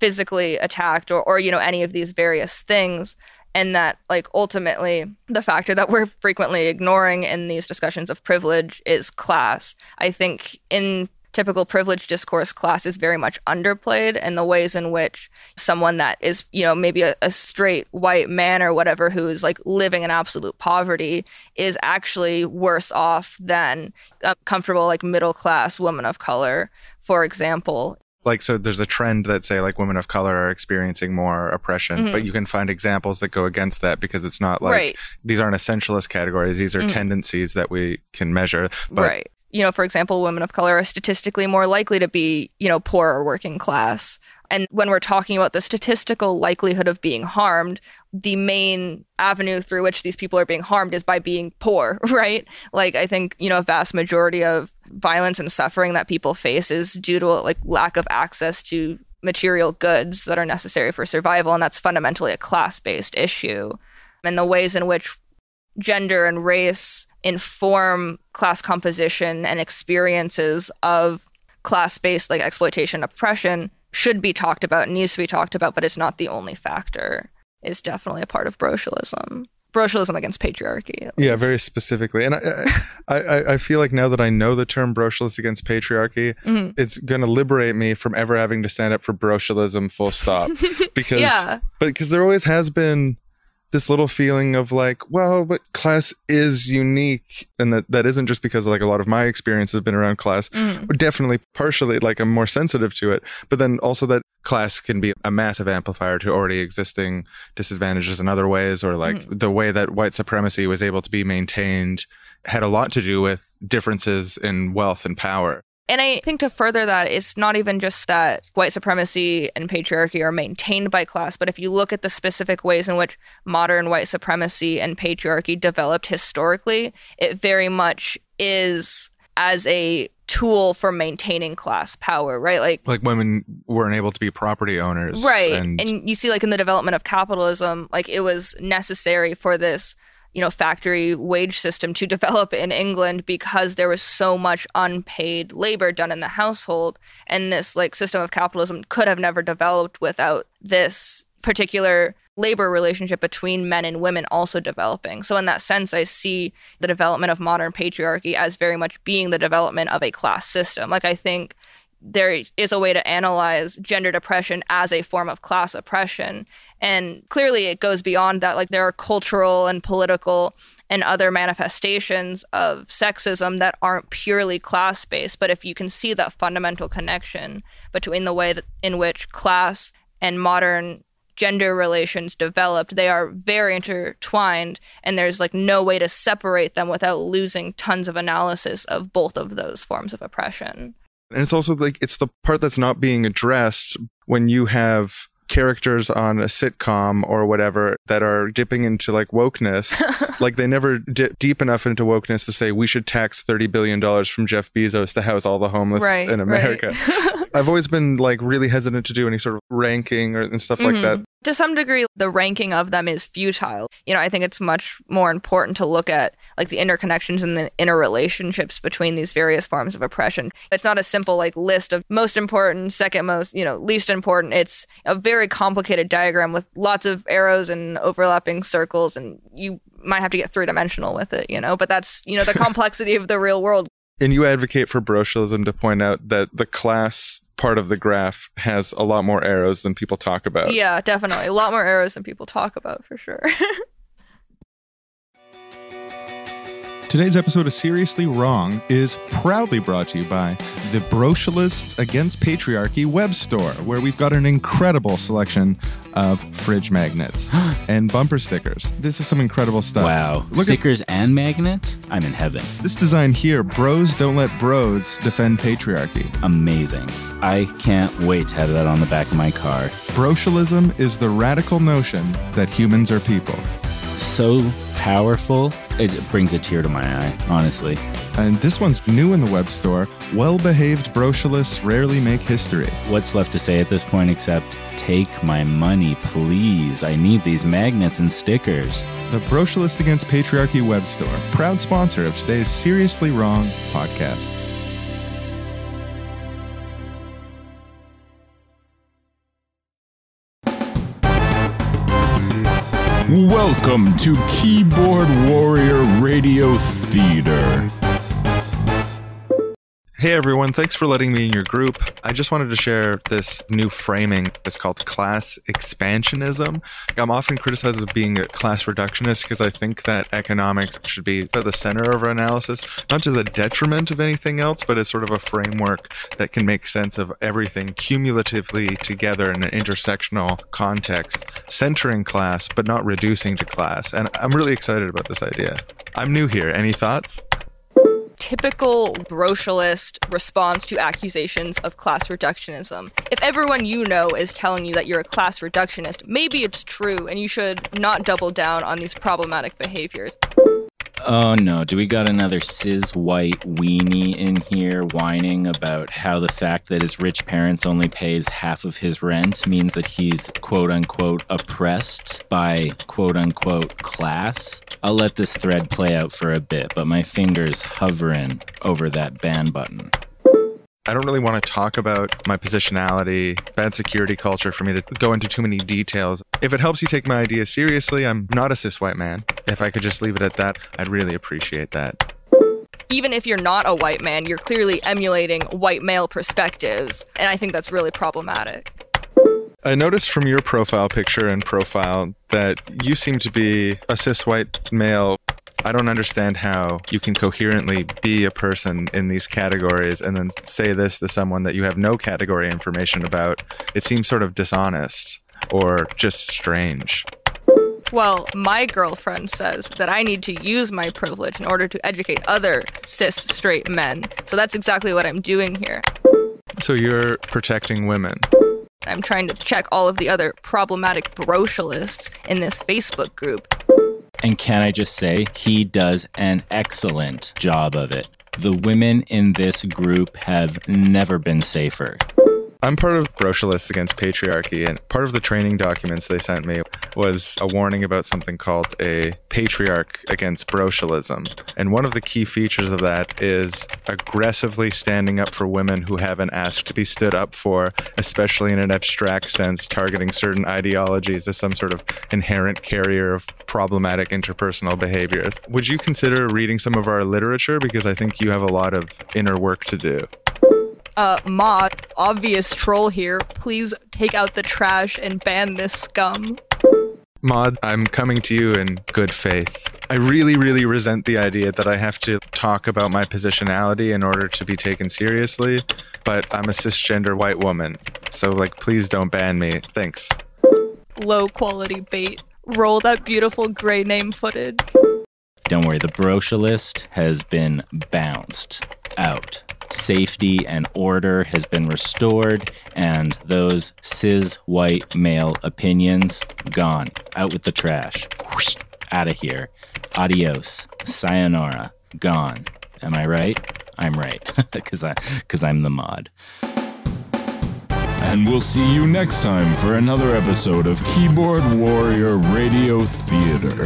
physically attacked or, or you know, any of these various things and that like ultimately the factor that we're frequently ignoring in these discussions of privilege is class i think in typical privilege discourse class is very much underplayed and the ways in which someone that is, you know, maybe a, a straight white man or whatever who is like living in absolute poverty is actually worse off than a comfortable like middle class woman of color, for example. Like so there's a trend that say like women of color are experiencing more oppression Mhm. but you can find examples that go against that because it's not like right. these aren't essentialist categories these are Mhm. tendencies that we can measure but right. You know, for example, women of color are statistically more likely to be, you know, poor or working class. And when we're talking about the statistical likelihood of being harmed, the main avenue through which these people are being harmed is by being poor, right? Like, I think, you know, a vast majority of violence and suffering that people face is due to like lack of access to material goods that are necessary for survival. And that's fundamentally a class based issue. And the ways in which gender and race inform class composition and experiences of class based like exploitation oppression should be talked about needs to be talked about but it's not the only factor. It's definitely a part of brocialism brocialism against patriarchy yeah very specifically. And I, I i feel like now that i know the term brocialist against patriarchy Mhm. it's going to liberate me from ever having to stand up for brocialism full stop. Because yeah. but because there always has been this little feeling of like, well, but class is unique, and that that isn't just because like a lot of my experience has been around class. Mhm. Definitely, partially, like I'm more sensitive to it, but then also that class can be a massive amplifier to already existing disadvantages in other ways, or like the way that white supremacy was able to be maintained had a lot to do with differences in wealth and power. And I think to further that, it's not even just that white supremacy and patriarchy are maintained by class, but if you look at the specific ways in which modern white supremacy and patriarchy developed historically, it very much is as a tool for maintaining class power, right? Like, Like women weren't able to be property owners, right. And, and you see, like, in the development of capitalism, like, it was necessary for this you know factory wage system to develop in England because there was so much unpaid labor done in the household and this like system of capitalism could have never developed without this particular labor relationship between men and women also developing. So in that sense I see the development of modern patriarchy as very much being the development of a class system. Like I think there is a way to analyze gender depression as a form of class oppression. And clearly it goes beyond that. Like there are cultural and political and other manifestations of sexism that aren't purely class based. But if you can see that fundamental connection between the way that, in which class and modern gender relations developed, they are very intertwined. And there's like no way to separate them without losing tons of analysis of both of those forms of oppression. And it's also like it's the part that's not being addressed when you have characters on a sitcom or whatever that are dipping into like wokeness. like they never dip deep enough into wokeness to say we should tax $30 billion from Jeff Bezos to house all the homeless right in America. right. I've always been like really hesitant to do any sort of ranking or and stuff like Mhm. that. To some degree the ranking of them is futile. You know i think it's much more important to look at like the interconnections and the interrelationships between these various forms of oppression. It's not a simple like list of most important second most you know least important. It's a very complicated diagram with lots of arrows and overlapping circles and you might have to get three dimensional with it you know? But that's you know the complexity of the real world And you advocate for brocialism to point out that the class part of the graph has a lot more arrows than people talk about. yeah definitely a lot more arrows than people talk about for sure Today's episode of Seriously Wrong is proudly brought to you by the Brocialists Against Patriarchy web store, where we've got an incredible selection of fridge magnets and bumper stickers. This is some incredible stuff. Wow. Look at Stickers and magnets? I'm in heaven. this design here. Bros don't let bros defend patriarchy. Amazing. I can't wait to have that on the back of my car. Brocialism is the radical notion that humans are people. So powerful, it brings a tear to my eye, honestly. And this one's new in the web store. Well behaved brocialists rarely make history. What's left to say at this point except take my money, please? I need these magnets and stickers. The Brocialists Against Patriarchy web store, proud sponsor of today's Seriously Wrong podcast. Welcome to Keyboard Warrior Radio Theater. Hey everyone, thanks for letting me in your group. I just wanted to share this new framing. It's called class expansionism. I'm often criticized as being a class reductionist because I think that economics should be at the center of our analysis, not to the detriment of anything else, but as sort of a framework that can make sense of everything cumulatively together in an intersectional context, centering class but not reducing to class. And I'm really excited about this idea. I'm new here. Any thoughts? Typical brocialist response to accusations of class reductionism. If everyone you know is telling you that you're a class reductionist, maybe it's true and you should not double down on these problematic behaviors. Oh no, do we got another cis white weenie in here whining about how the fact that his rich parents only pays half of his rent means that he's quote unquote oppressed by quote unquote class? I'll let this thread play out for a bit, but my finger's hovering over that ban button. I don't really want to talk about my positionality, bad security culture for me to go into too many details. If it helps you take my ideas seriously, I'm not a cis white man. If I could just leave it at that, I'd really appreciate that. Even if you're not a white man, you're clearly emulating white male perspectives, and I think that's really problematic. I noticed from your profile picture and profile that you seem to be a cis white male. I don't understand how you can coherently be a person in these categories and then say this to someone that you have no category information about. It seems sort of dishonest or just strange. Well, my girlfriend says that I need to use my privilege in order to educate other cis straight men. So that's exactly what I'm doing here. So you're protecting women. I'm trying to check all of the other problematic brocialists in this Facebook group. And can I just say, he does an excellent job of it. The women in this group have never been safer. I'm part of Brocialists Against Patriarchy, and part of the training documents they sent me was a warning about something called a patriarch against brocialism. And one of the key features of that is aggressively standing up for women who haven't asked to be stood up for, especially in an abstract sense, targeting certain ideologies as some sort of inherent carrier of problematic interpersonal behaviors. Would you consider reading some of our literature? Because I think you have a lot of inner work to do. Uh, Mod, obvious troll here. Please take out the trash and ban this scum. Mod, I'm coming to you in good faith. I really, really resent the idea that I have to talk about my positionality in order to be taken seriously, but I'm a cisgender white woman. So, like, please don't ban me. Thanks. Low quality bait. Roll that beautiful gray name footage. Don't worry, the brocialist has been bounced out. Safety and order has been restored, and those cis white male opinions gone. Out with the trash. Whoosh, out of here. Adios. Sayonara. Gone. Am I right? I'm right, because I, because I'm the mod. And we'll see you next time for another episode of Keyboard Warrior Radio Theater.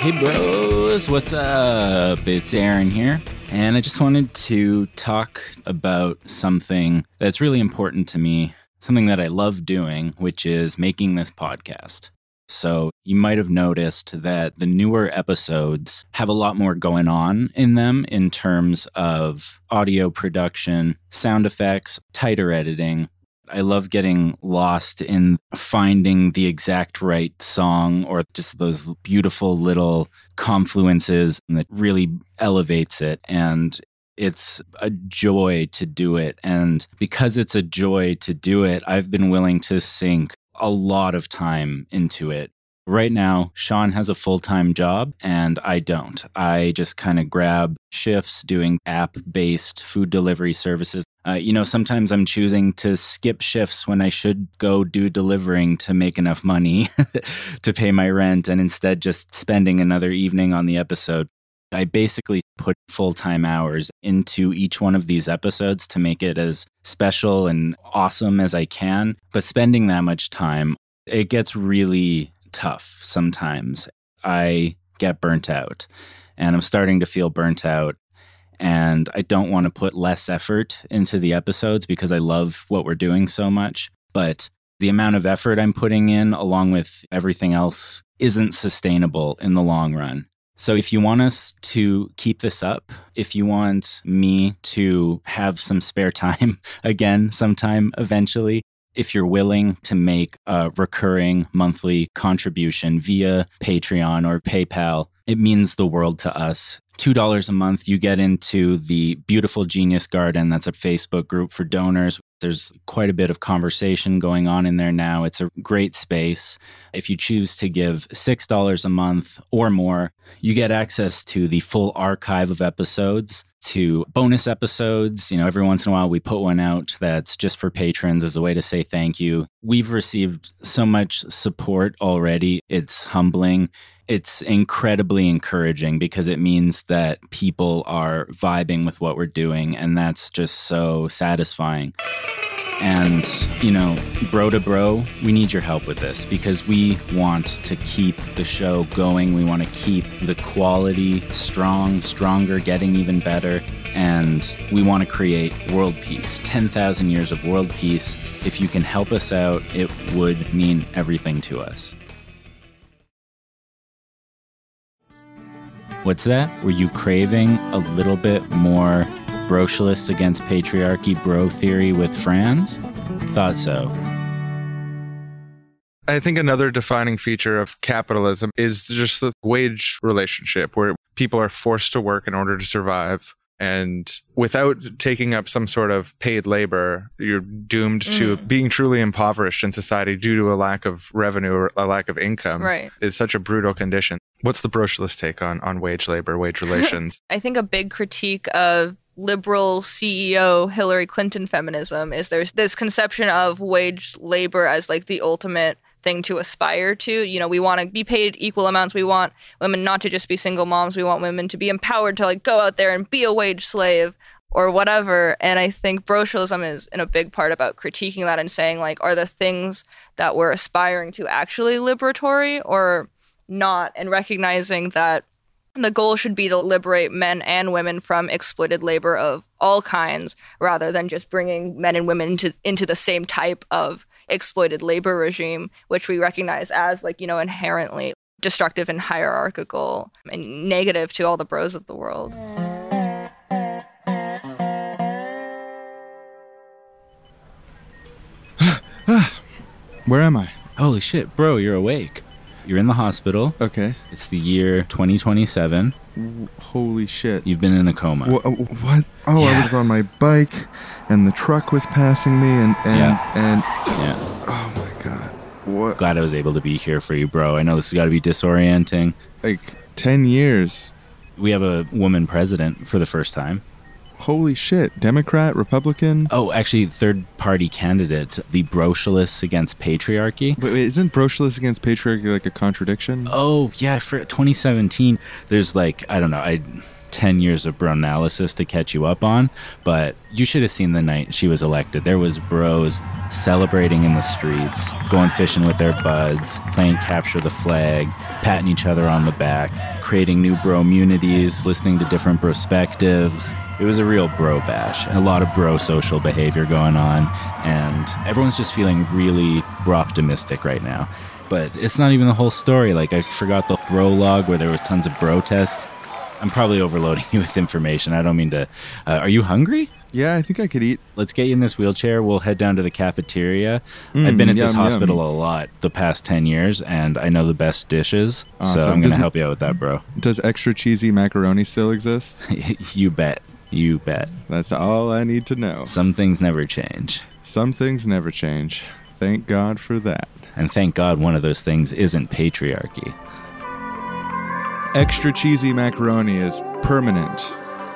Hey bros, what's up? It's Aaron here, and I just wanted to talk about something that's really important to me, something that I love doing, which is making this podcast. So, you might have noticed that the newer episodes have a lot more going on in them in terms of audio production, sound effects, tighter editing, I love getting lost in finding the exact right song or just those beautiful little confluences that really elevates it. And it's a joy to do it. And because it's a joy to do it, I've been willing to sink a lot of time into it. Right now, Sean has a full time job and I don't. I just kind of grab shifts doing app based food delivery services. Uh, you know, sometimes I'm choosing to skip shifts when I should go do delivering to make enough money to pay my rent and instead just spending another evening on the episode. I basically put full time hours into each one of these episodes to make it as special and awesome as I can. But spending that much time, it gets really tough sometimes. I get burnt out and I'm starting to feel burnt out. And I don't want to put less effort into the episodes because I love what we're doing so much. But the amount of effort I'm putting in, along with everything else, isn't sustainable in the long run. So if you want us to keep this up, if you want me to have some spare time again sometime eventually, if you're willing to make a recurring monthly contribution via Patreon or PayPal, it means the world to us. $2 a month, you get into the Beautiful Genius Garden. That's a Facebook group for donors. There's quite a bit of conversation going on in there now. It's a great space. If you choose to give $6 a month or more, you get access to the full archive of episodes, to bonus episodes. You know, every once in a while we put one out that's just for patrons as a way to say thank you. We've received so much support already. It's humbling. It's incredibly encouraging because it means that people are vibing with what we're doing, and that's just so satisfying. And, you know, bro to bro, we need your help with this because we want to keep the show going. We want to keep the quality strong, stronger, getting even better. And we want to create world peace 10,000 years of world peace. If you can help us out, it would mean everything to us. What's that? Were you craving a little bit more brocialists against patriarchy bro theory with Franz? Thought so. I think another defining feature of capitalism is just the wage relationship where people are forced to work in order to survive. And without taking up some sort of paid labor, you're doomed to mm. being truly impoverished in society due to a lack of revenue or a lack of income. Right. It's such a brutal condition. What's the brocialist take on, on wage labor, wage relations? I think a big critique of liberal CEO Hillary Clinton feminism is there's this conception of wage labor as like the ultimate thing to aspire to. You know, we want to be paid equal amounts. We want women not to just be single moms. We want women to be empowered to like go out there and be a wage slave or whatever. And I think brocialism is in a big part about critiquing that and saying like, are the things that we're aspiring to actually liberatory or not? And recognizing that the goal should be to liberate men and women from exploited labor of all kinds rather than just bringing men and women into, into the same type of exploited labor regime which we recognize as like you know inherently destructive and hierarchical and negative to all the bros of the world Where am I? Holy shit, bro, you're awake. You're in the hospital. Okay. It's the year 2027. Holy shit. You've been in a coma. Uh, What? Oh, I was on my bike, and the truck was passing me, and and Yeah. and Yeah. oh my god, what? Glad I was able to be here for you, bro. I know this has got to be disorienting. Like ten years. We have a woman president for the first time. Holy shit! Democrat, Republican. Oh, actually, third party candidate, the brocialists against patriarchy. But wait, isn't brocialist against patriarchy like a contradiction? Oh, yeah, for 2017, there's like, I don't know, I 10 years of bro analysis to catch you up on, but you should have seen the night she was elected. There was bros celebrating in the streets, going fishing with their buds, playing capture the flag, patting each other on the back, creating new bro immunities, listening to different perspectives. It was a real bro bash, a lot of bro social behavior going on, and everyone's just feeling really bro optimistic right now. But it's not even the whole story. Like I forgot the bro log where there was tons of bro tests. I'm probably overloading you with information. I don't mean to. Uh, are you hungry? Yeah, I think I could eat. Let's get you in this wheelchair. We'll head down to the cafeteria. I've been at this Mm, hospital yum. a lot the past 10 years, and I know the best dishes. So I'm going to help you out with that, bro. Does extra cheesy macaroni still exist? you bet. You bet. That's all I need to know. Some things never change. Some things never change. Thank God for that. And thank God one of those things isn't patriarchy. Extra cheesy macaroni is permanent.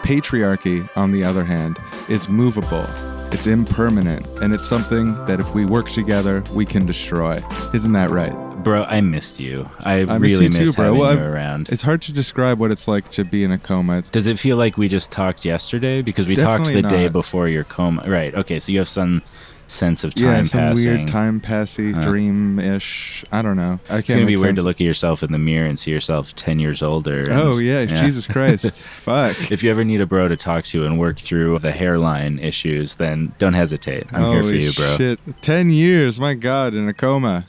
Patriarchy, on the other hand, is movable. It's impermanent, and it's something that if we work together, we can destroy. Isn't that right? Bro, I missed you. I, I miss really you too, missed bro. having Well, you around. It's hard to describe what it's like to be in a coma. It's Does it feel like we just talked yesterday? Because we talked the Definitely day before your coma. Right. Okay. So you have some sense of time yeah, some passing. weird time passy, Uh. dream ish. I don't know. I It's can't gonna be weird to look at yourself in the mirror and see yourself ten years older. and- Oh yeah, Jesus Christ, fuck. If you ever need a bro to talk to and work through the hairline issues, then don't hesitate. I'm here for you, bro. Shit, ten years, my God, in a coma.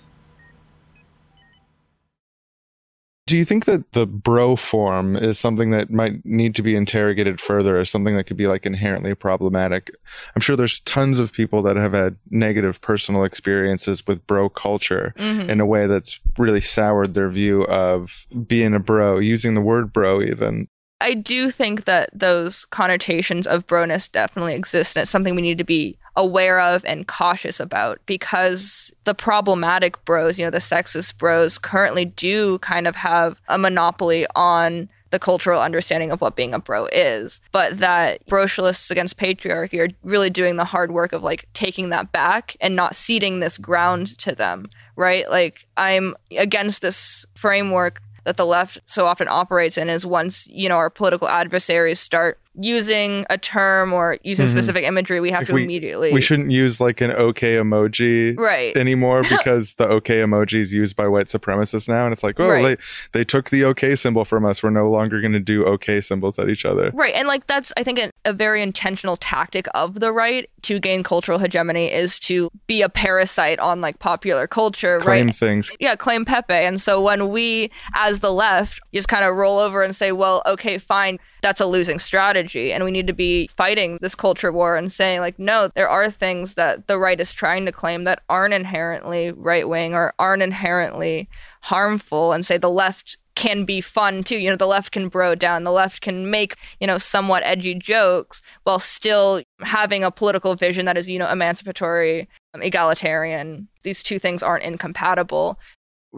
Do you think that the bro form is something that might need to be interrogated further as something that could be like inherently problematic? I'm sure there's tons of people that have had negative personal experiences with bro culture Mhm. in a way that's really soured their view of being a bro, using the word bro even. I do think that those connotations of broness definitely exist, and it's something we need to be aware of and cautious about because the problematic bros, you know, the sexist bros, currently do kind of have a monopoly on the cultural understanding of what being a bro is. But that brocialists against patriarchy are really doing the hard work of like taking that back and not ceding this ground to them, right? Like, I'm against this framework that the left so often operates in is once you know our political adversaries start using a term or using Mhm. specific imagery we have to we- immediately We shouldn't use like an okay emoji right anymore because the okay emoji is used by white supremacists now. And it's like, oh, Right. they, they took the okay symbol from us. We're no longer going to do okay symbols at each other. Right. And like that's I think a, a very intentional tactic of the right to gain cultural hegemony is to be a parasite on like popular culture, Claim right? things. Yeah, claim Pepe. And so when we as the left just kind of roll over and say, well, okay, fine, that's a losing strategy and we need to be fighting this culture war and saying like no, there are things that the right is trying to claim that aren't inherently right wing or aren't inherently harmful and say the left can be fun too. You know, the left can bro down, the left can make, you know, somewhat edgy jokes while still having a political vision that is, you know, emancipatory, um, egalitarian. These two things aren't incompatible.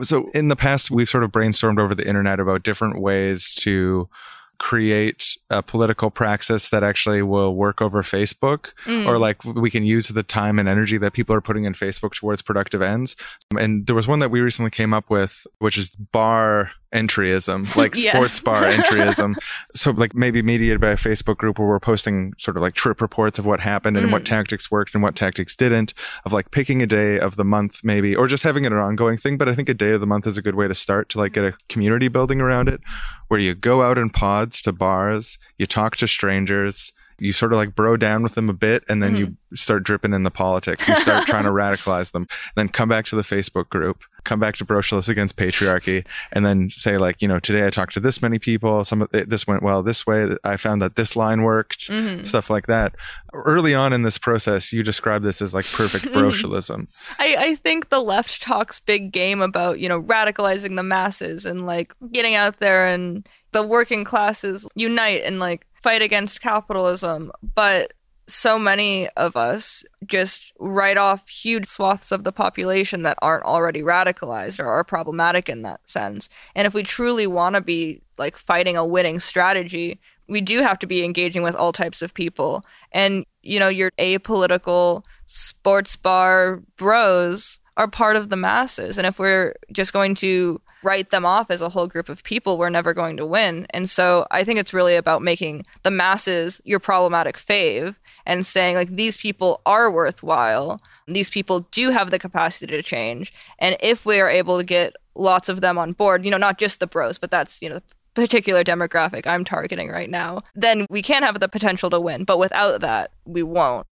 So in the past, we've sort of brainstormed over the internet about different ways to create a political praxis that actually will work over Facebook Mm. or like we can use the time and energy that people are putting in Facebook towards productive ends. And there was one that we recently came up with, which is bar entryism, like Yes. sports bar entryism. So like maybe mediated by a Facebook group where we're posting sort of like trip reports of what happened and Mm. what tactics worked and what tactics didn't, of like picking a day of the month maybe, or just having it an ongoing thing. But I think a day of the month is a good way to start to like get a community building around it where you go out in pods to bars, you talk to strangers, you sort of like bro down with them a bit, and then you start dripping in the politics. You start trying to radicalize them. Then come back to the Facebook group, come back to Brocialists Against Patriarchy, and then say like, you know, today I talked to this many people. Some of it, this went well this way. I found that this line worked. Mhm. Stuff like that. Early on in this process, you describe this as like perfect brocialism. I, I think the left talks big game about, you know, radicalizing the masses and like getting out there and the working classes unite and like fight against capitalism. But so many of us just write off huge swaths of the population that aren't already radicalized or are problematic in that sense. And if we truly want to be like fighting a winning strategy, we do have to be engaging with all types of people. And, you know, your apolitical sports bar bros are part of the masses. And if we're just going to write them off as a whole group of people, we're never going to win. And so I think it's really about making the masses your problematic fave and saying, like, these people are worthwhile. These people do have the capacity to change. And if we are able to get lots of them on board, you know, not just the bros, but that's, you know, the particular demographic I'm targeting right now, then we can have the potential to win. But without that, we won't.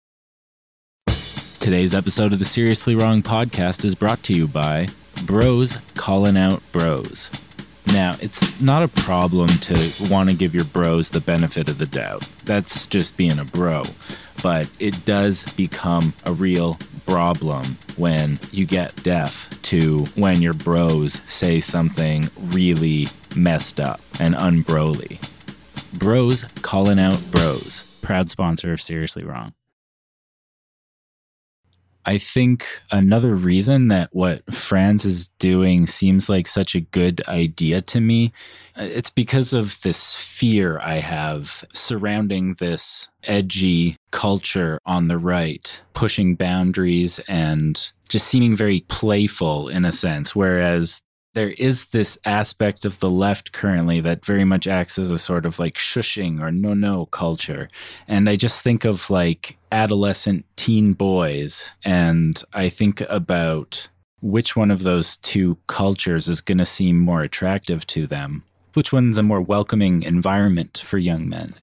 Today's episode of the Seriously Wrong podcast is brought to you by Bros Calling Out Bros. Now, it's not a problem to want to give your bros the benefit of the doubt. That's just being a bro. But it does become a real problem when you get deaf to when your bros say something really messed up and unbroly. Bros Calling Out Bros, proud sponsor of Seriously Wrong. I think another reason that what Franz is doing seems like such a good idea to me, uh, it's because of this fear I have surrounding this edgy culture on the right, pushing boundaries and just seeming very playful in a sense. Whereas there is this aspect of the left currently that very much acts as a sort of like shushing or no no culture. And I just think of like adolescent teen boys, and I think about which one of those two cultures is going to seem more attractive to them. Which one's a more welcoming environment for young men?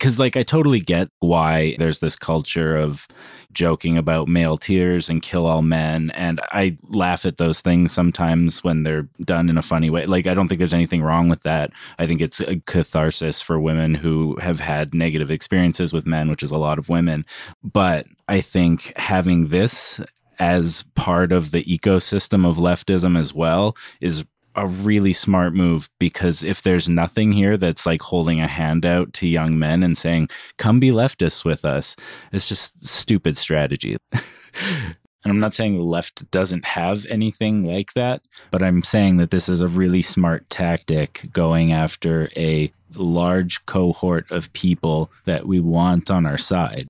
Because, like, I totally get why there's this culture of joking about male tears and kill all men. And I laugh at those things sometimes when they're done in a funny way. Like, I don't think there's anything wrong with that. I think it's a catharsis for women who have had negative experiences with men, which is a lot of women. But I think having this as part of the ecosystem of leftism as well is a really smart move because if there's nothing here that's like holding a hand out to young men and saying, come be leftists with us, it's just stupid strategy. and I'm not saying the left doesn't have anything like that, but I'm saying that this is a really smart tactic going after a large cohort of people that we want on our side.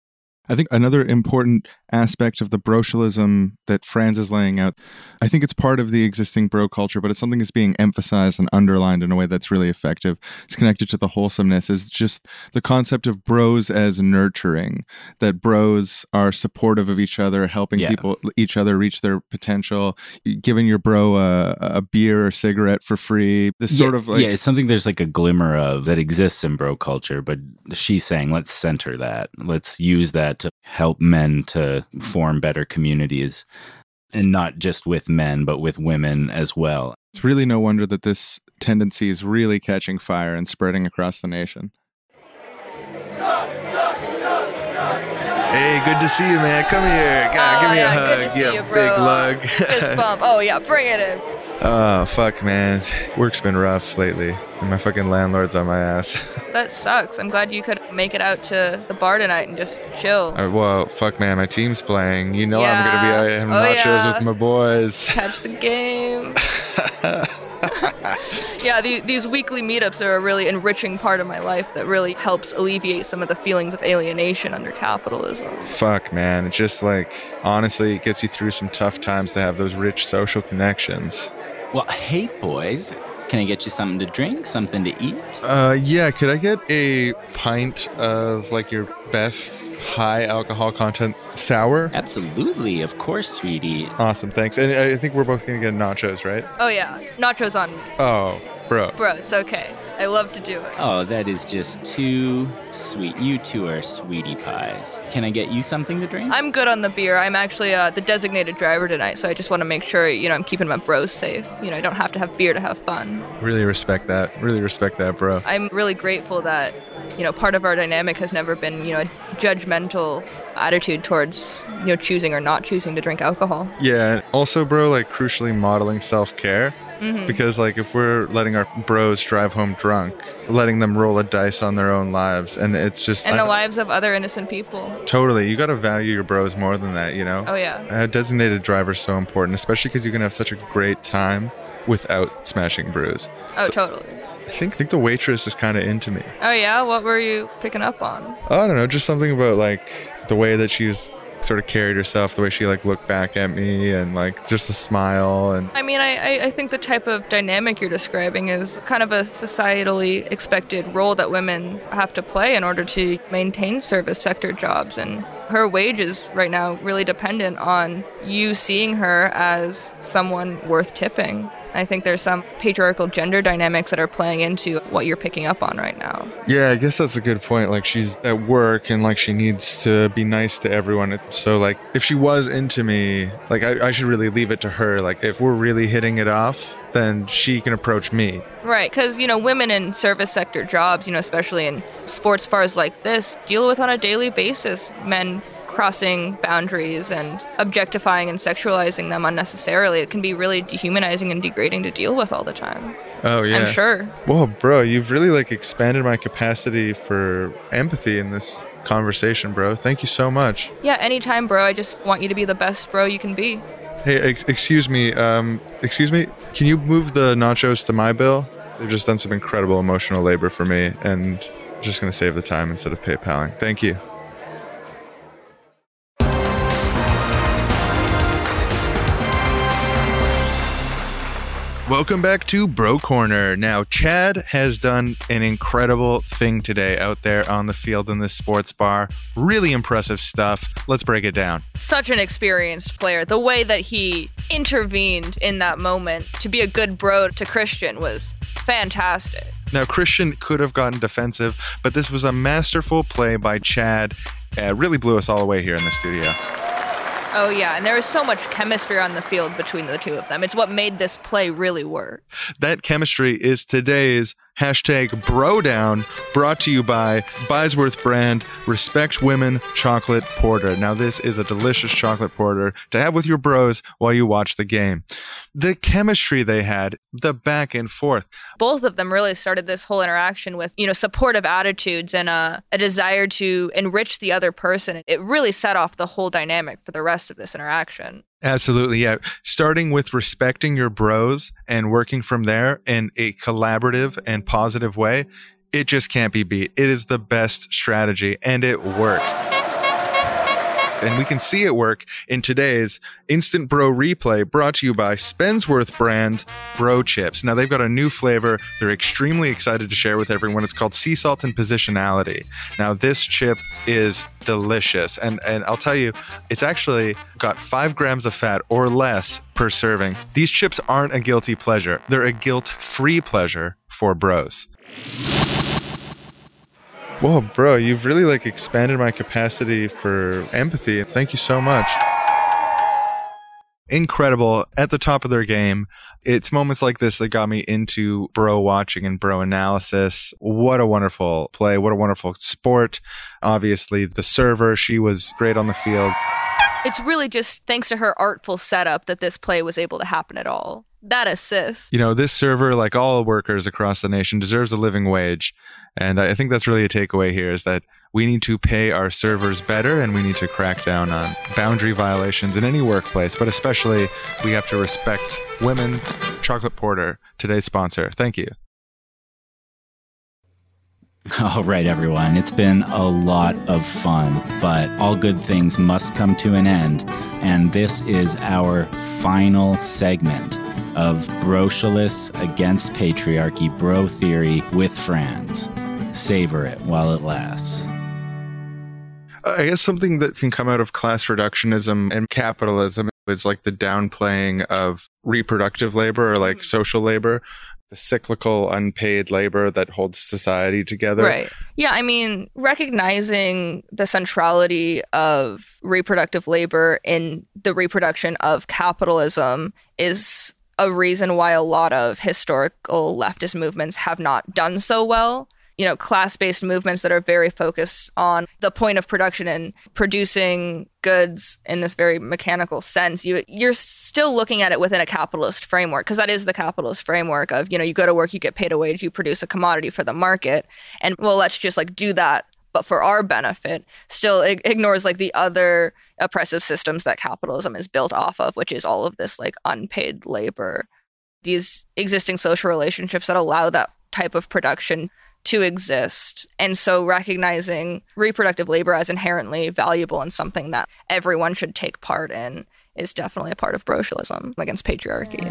I think another important aspect of the brocialism that Franz is laying out, I think it's part of the existing bro culture, but it's something that's being emphasized and underlined in a way that's really effective. It's connected to the wholesomeness, is just the concept of bros as nurturing, that bros are supportive of each other, helping Yeah. people, each other reach their potential, giving your bro a, a beer or cigarette for free. This sort of like yeah, it's something there's like a glimmer of that exists in bro culture, but she's saying let's center that. Let's use that to help men to form better communities, and not just with men, but with women as well. It's really no wonder that this tendency is really catching fire and spreading across the nation. Hey, good to see you, man. Come here. God, Oh, give me yeah, a hug. Good to see yeah, you, bro. big lug. Fist bump. Oh yeah, bring it in. Oh, fuck, man. Work's been rough lately. And my fucking landlord's on my ass. That sucks. I'm glad you could make it out to the bar tonight and just chill. Uh, well, fuck, man. My team's playing. You know I'm gonna be out having Oh, nachos yeah. with my boys. Catch the game. yeah, the, these weekly meetups are a really enriching part of my life that really helps alleviate some of the feelings of alienation under capitalism. Fuck, man. It just like honestly, it gets you through some tough times to have those rich social connections. Well, hey boys, can I get you something to drink, something to eat? Uh, yeah. Could I get a pint of like your best high alcohol content sour? Absolutely, of course, sweetie. Awesome, thanks. And I think we're both gonna get nachos, right? Oh yeah, nachos on me. Oh, bro. Bro, it's okay. I love to do it. Oh, that is just too sweet. You two are sweetie pies. Can I get you something to drink? I'm good on the beer. I'm actually uh, the designated driver tonight, so I just want to make sure, you know, I'm keeping my bros safe. You know, I don't have to have beer to have fun. Really respect that. Really respect that, bro. I'm really grateful that, you know, part of our dynamic has never been, you know, a judgmental attitude towards, you know, choosing or not choosing to drink alcohol. Yeah. and Also, bro, like crucially modeling self care. Mm-hmm. Because, like, if we're letting our bros drive home drunk, letting them roll a dice on their own lives, and it's just And the lives of other innocent people. totally, you got to value your bros more than that, you know? Oh, yeah. A designated driver is so important, especially because you can have such a great time without smashing brews. Oh, totally. I think, think the waitress is kind of into me. Oh, yeah? What were you picking up on? I don't know, just something about like the way that she was sort of carried herself, the way she like looked back at me, and like just a smile and I mean, I, I, think the type of dynamic you're describing is kind of a societally expected role that women have to play in order to maintain service sector jobs. And her wage is right now really dependent on you seeing her as someone worth tipping. I think there's some patriarchal gender dynamics that are playing into what you're picking up on right now. Yeah, I guess that's a good point. Like she's at work and like she needs to be nice to everyone. So like if she was into me, like I, I should really leave it to her. Like if we're really hitting it off, then she can approach me. Right, because you know, women in service sector jobs, you know, especially in sports bars like this, deal with on a daily basis men crossing boundaries and objectifying and sexualizing them unnecessarily. It can be really dehumanizing and degrading to deal with all the time. Oh yeah. I'm sure. Whoa, bro, you've really like expanded my capacity for empathy in this conversation, bro. Thank you so much. Yeah, anytime, bro. I just want you to be the best bro you can be. Hey, ex- excuse me. Um, excuse me. Can you move the nachos to my bill? They've just done some incredible emotional labor for me, and I'm just gonna save the time instead of PayPaling. Thank you. Welcome back to Bro Corner. Now, Chad has done an incredible thing today out there on the field in this sports bar. Really impressive stuff. Let's break it down. Such an experienced player. The way that he intervened in that moment to be a good bro to Christian was fantastic. Now, Christian could have gotten defensive, but this was a masterful play by Chad. Uh, really blew us all away here in the studio. Oh yeah, and there was so much chemistry on the field between the two of them. It's what made this play really work. That chemistry is today's hashtag bro down brought to you by Bisworth brand Respect Women Chocolate Porter. Now, this is a delicious chocolate porter to have with your bros while you watch the game. The chemistry they had, the back and forth. Both of them really started this whole interaction with, you know, supportive attitudes and a, a desire to enrich the other person. It really set off the whole dynamic for the rest of this interaction. Absolutely, yeah. Starting with respecting your bros and working from there in a collaborative and positive way, it just can't be beat. It is the best strategy and it works. And we can see it work in today's Instant Bro Replay brought to you by Spensworth brand Bro Chips. Now, they've got a new flavor they're extremely excited to share with everyone. It's called Sea Salt and Positionality. Now, this chip is delicious. And, and I'll tell you, it's actually got five grams of fat or less per serving. These chips aren't a guilty pleasure, they're a guilt free pleasure for bros. Whoa, bro, you've really like expanded my capacity for empathy. Thank you so much. Incredible at the top of their game. It's moments like this that got me into bro watching and bro analysis. What a wonderful play. What a wonderful sport. Obviously, the server, she was great on the field. It's really just thanks to her artful setup that this play was able to happen at all. That assist. You know, this server, like all workers across the nation, deserves a living wage. And I think that's really a takeaway here is that we need to pay our servers better and we need to crack down on boundary violations in any workplace, but especially we have to respect women. Chocolate Porter, today's sponsor. Thank you. All right, everyone. It's been a lot of fun, but all good things must come to an end. And this is our final segment of Brocialists Against Patriarchy Bro Theory with Franz. Savor it while it lasts. Uh, I guess something that can come out of class reductionism and capitalism is like the downplaying of reproductive labor or like hmm. social labor, the cyclical unpaid labor that holds society together. Right. Yeah, I mean, recognizing the centrality of reproductive labor in the reproduction of capitalism is a reason why a lot of historical leftist movements have not done so well. You know, class based movements that are very focused on the point of production and producing goods in this very mechanical sense. You, you're still looking at it within a capitalist framework because that is the capitalist framework of, you know, you go to work, you get paid a wage, you produce a commodity for the market. And well, let's just like do that but for our benefit, still ig- ignores like the other oppressive systems that capitalism is built off of, which is all of this like unpaid labor, these existing social relationships that allow that type of production to exist. And so recognizing reproductive labor as inherently valuable and something that everyone should take part in is definitely a part of brocialism against patriarchy.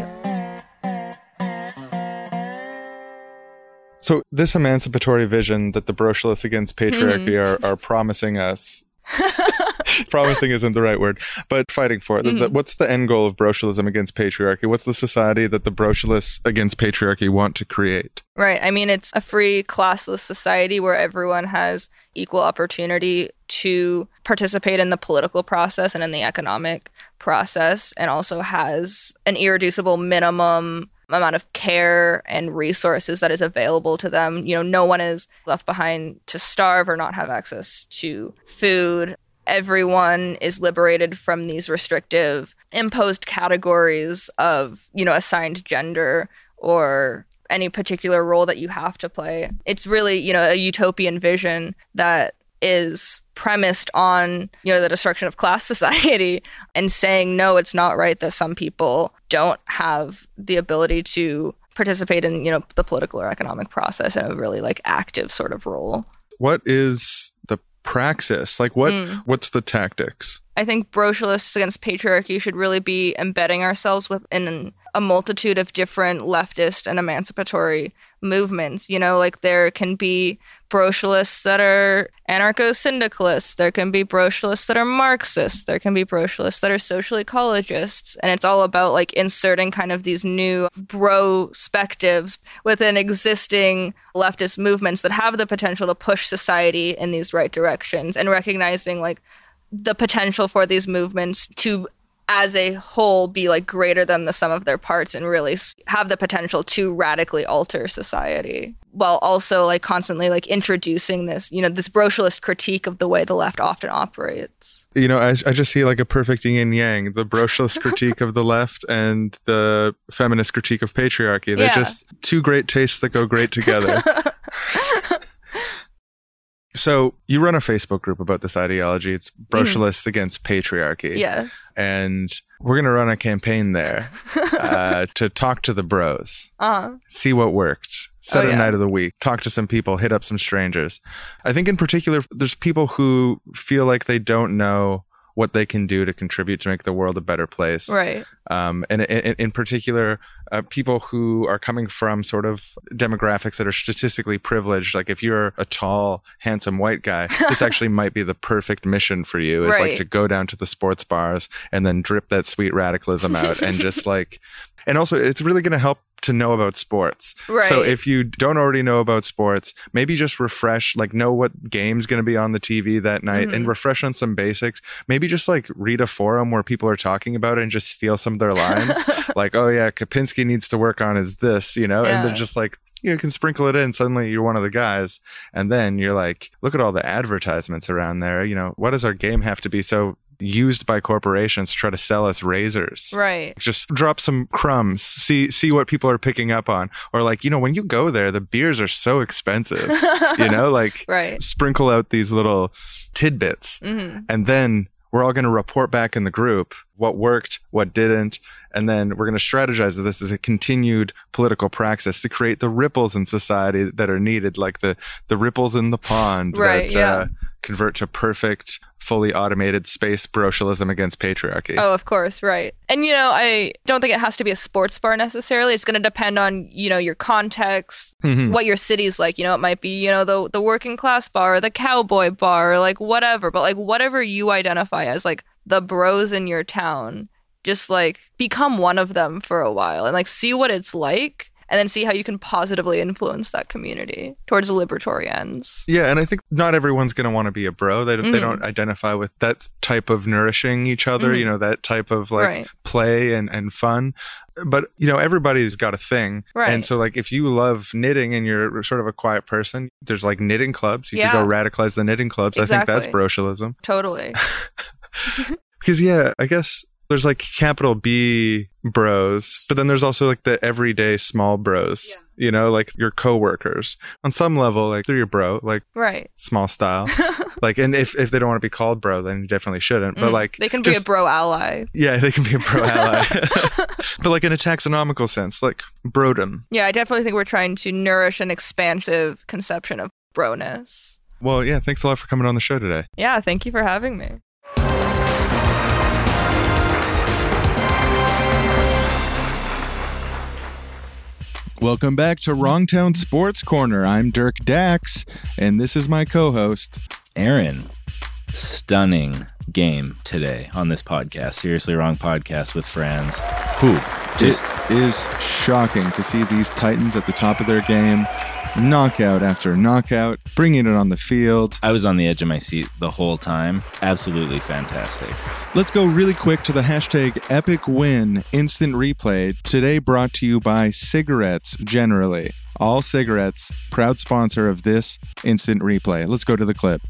So this emancipatory vision that the brocialists against patriarchy hmm. are, are promising us. promising isn't the right word, but fighting for it. The- the- mm. what's the end goal of brocialism against patriarchy? What's the society that the brocialists against patriarchy want to create? Right. I mean, it's a free, classless society where everyone has equal opportunity to participate in the political process and in the economic process, and also has an irreducible minimum amount of care and resources that is available to them. You know, no one is left behind to starve or not have access to food. Everyone is liberated from these restrictive imposed categories of, you know, assigned gender or any particular role that you have to play. It's really, you know, a utopian vision that is premised on, you know, the destruction of class society and saying no, it's not right that some people don't have the ability to participate in, you know, the political or economic process in a really like active sort of role. What is praxis? Like what Hmm. what's the tactics? I think brocialists against patriarchy should really be embedding ourselves within a multitude of different leftist and emancipatory movements. You know, like there can be brocialists that are anarcho syndicalists, there can be brocialists that are Marxists, there can be brocialists that are social ecologists. And it's all about like inserting kind of these new brospectives within existing leftist movements that have the potential to push society in these right directions and recognizing like the potential for these movements to as a whole be like greater than the sum of their parts and really have the potential to radically alter society while also like constantly like introducing this you know this brocialist critique of the way the left often operates You know, I, I just see like a perfect yin and yang the brocialist critique of the left and the feminist critique of patriarchy. They're Yeah. just two great tastes that go great together. so, you run a Facebook group about this ideology. It's brocialists against patriarchy. yes And we're going to run a campaign there uh, to talk to the bros. uh-huh see what worked. Set Oh, a yeah. night of the week, talk to some people, hit up some strangers. I think in particular, there's people who feel like they don't know what they can do to contribute to make the world a better place. right Um, and in, in particular, uh, people who are coming from sort of demographics that are statistically privileged. Like if you're a tall, handsome white guy, this actually might be the perfect mission for you is like to go down to the sports bars and then drip that sweet radicalism out and just like, and also it's really going to help to know about sports. right So if you don't already know about sports, maybe just refresh, like know what game's going to be on the TV that night and Mhm. refresh on some basics. Maybe just like read a forum where people are talking about it and just steal some of their lines. like, oh yeah, Kapinski needs to work on is this, you know, and they're just like, you can sprinkle it in. Suddenly you're one of the guys. And then you're like, look at all the advertisements around there. You know, what does our game have to be so used by corporations to try to sell us razors? right. Just drop some crumbs see see what people are picking up on. Or like you know when you go there the beers are so expensive you know like right. sprinkle out these little tidbits. Hmm and then we're all going to report back in the group what worked what didn't and then we're going to strategize that this is a continued political praxis to create the ripples in society that are needed like the the ripples in the pond Right, that yeah. uh, convert to perfect fully automated space brocialism against patriarchy Oh, of course, right. And you know, I don't think it has to be a sports bar necessarily. It's going to depend on you know your context, Mhm. what your city's like. You know, it might be you know the the working class bar, or the cowboy bar, or like whatever. But like whatever you identify as like the bros in your town, just like become one of them for a while and like see what it's like. And then see how you can positively influence that community towards the liberatory ends. Yeah, and I think not everyone's going to want to be a bro. They, they Mhm. don't identify with that type of nourishing each other, Mhm. you know, that type of like Right. play and, and fun. But, you know, everybody's got a thing. Right. And so, like, if you love knitting and you're sort of a quiet person, there's like knitting clubs. You could Yeah. go radicalize the knitting clubs. I think that's brocialism. Totally. Because, yeah, I guess there's like capital B bros, but then there's also like the everyday small bros, Yeah. you know, like your coworkers. On some level, like they're your bro, like right. small style. like, and if, if they don't want to be called bro, then you definitely shouldn't. But Mm. like, they can be a bro ally. yeah, they can be a bro ally. but like in a taxonomical sense, like brodom. Yeah, I definitely think we're trying to nourish an expansive conception of broness. Well, yeah, thanks a lot for coming on the show today. Yeah, thank you for having me. Welcome back to Wrongtown Sports Corner. I'm Dirk Dax, and this is my co host. Aaron, stunning game today on this podcast. Seriously Wrong podcast with friends. Who just It is shocking to see these Titans at the top of their game, knockout after knockout, bringing it on the field. I was on the edge of my seat the whole time. Absolutely fantastic. Let's go really quick to the hashtag epic win instant replay. Today brought to you by cigarettes generally. All cigarettes, proud sponsor of this instant replay. Let's go to the clip.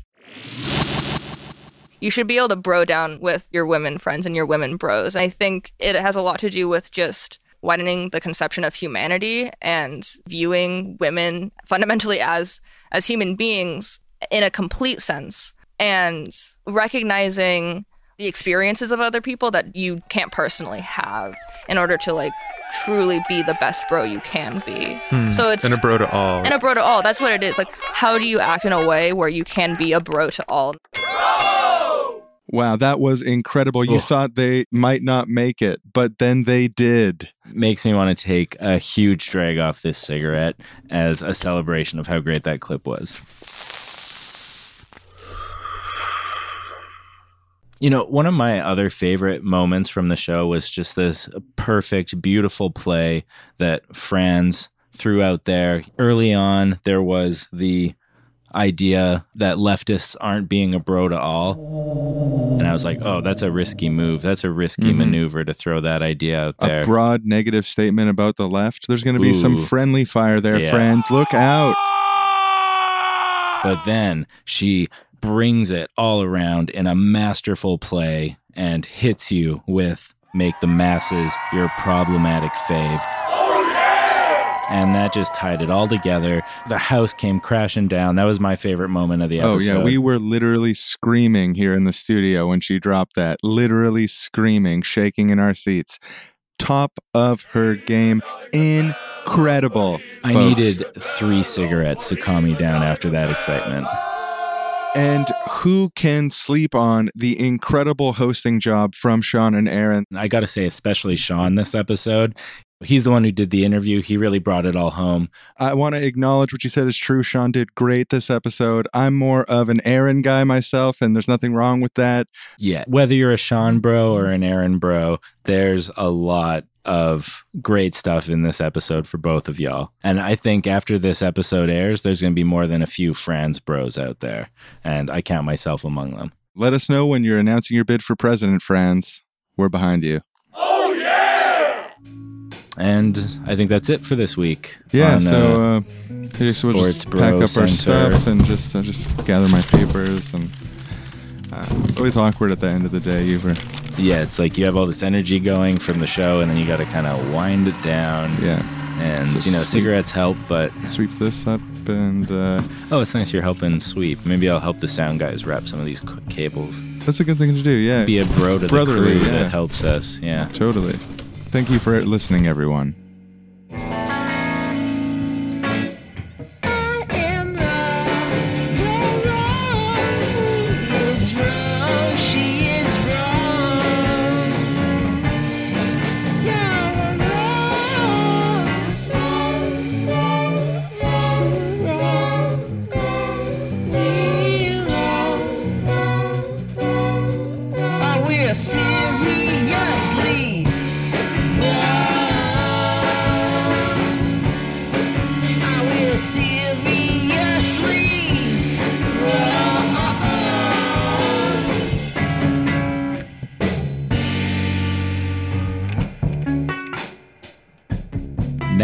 You should be able to bro down with your women friends and your women bros. I think it has a lot to do with just widening the conception of humanity and viewing women fundamentally as as human beings in a complete sense and recognizing the experiences of other people that you can't personally have in order to like truly be the best bro you can be. Hmm. So it's And a bro to all. and a bro to all. That's what it is. Like, how do you act in a way where you can be a bro to all? Wow, that was incredible. You Oh. thought they might not make it, but then they did. Makes me want to take a huge drag off this cigarette as a celebration of how great that clip was. You know, one of my other favorite moments from the show was just this perfect, beautiful play that Franz threw out there. Early on, there was the idea that leftists aren't being a bro to all. And I was like, oh, that's a risky move. That's a risky Mhm. maneuver to throw that idea out there. A broad negative statement about the left. There's going to be some friendly fire there, Yeah. friends. Look out. But then she brings it all around in a masterful play and hits you with Make the Masses Your Problematic Fave. And that just tied it all together. The house came crashing down. That was my favorite moment of the episode. Oh, yeah. We were literally screaming here in the studio when she dropped that. Literally screaming, shaking in our seats. Top of her game. Incredible. I needed three cigarettes to calm me down after that excitement. And who can sleep on the incredible hosting job from Sean and Aaron? I got to say, especially Sean this episode. He's the one who did the interview. He really brought it all home. I want to acknowledge what you said is true. Sean did great this episode. I'm more of an Aaron guy myself, and there's nothing wrong with that. Yeah. Whether you're a Sean bro or an Aaron bro, there's a lot of great stuff in this episode for both of y'all. And I think after this episode airs, there's going to be more than a few Franz bros out there. And I count myself among them. Let us know when you're announcing your bid for president, Franz. We're behind you. And I think that's it for this week. Yeah, on, so uh, uh, I guess we'll just pack up our stuff and just uh, just gather my papers and. Uh, it's always awkward at the end of the day, Ever. yeah, it's like you have all this energy going from the show, and then you got to kind of wind it down. Yeah, And, Just you know, sleep. cigarettes help, but sweep this up and uh, oh, it's nice you're helping sweep. Maybe I'll help the sound guys wrap some of these cables. that's a good thing to do. Yeah, Be a bro to the Brotherly, crew yeah. that helps us. Yeah. totally. Thank you for listening, everyone.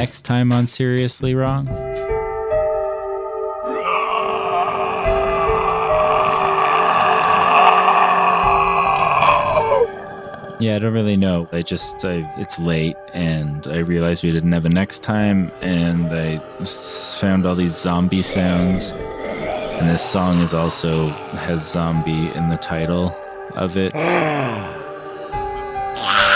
Next time on Seriously Wrong. Yeah, I don't really know. I just, I, it's late and I realized we didn't have a next time and I found all these zombie sounds. And this song is also, has zombie in the title of it.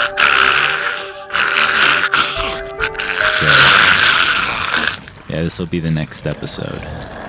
yeah, this will be the next episode.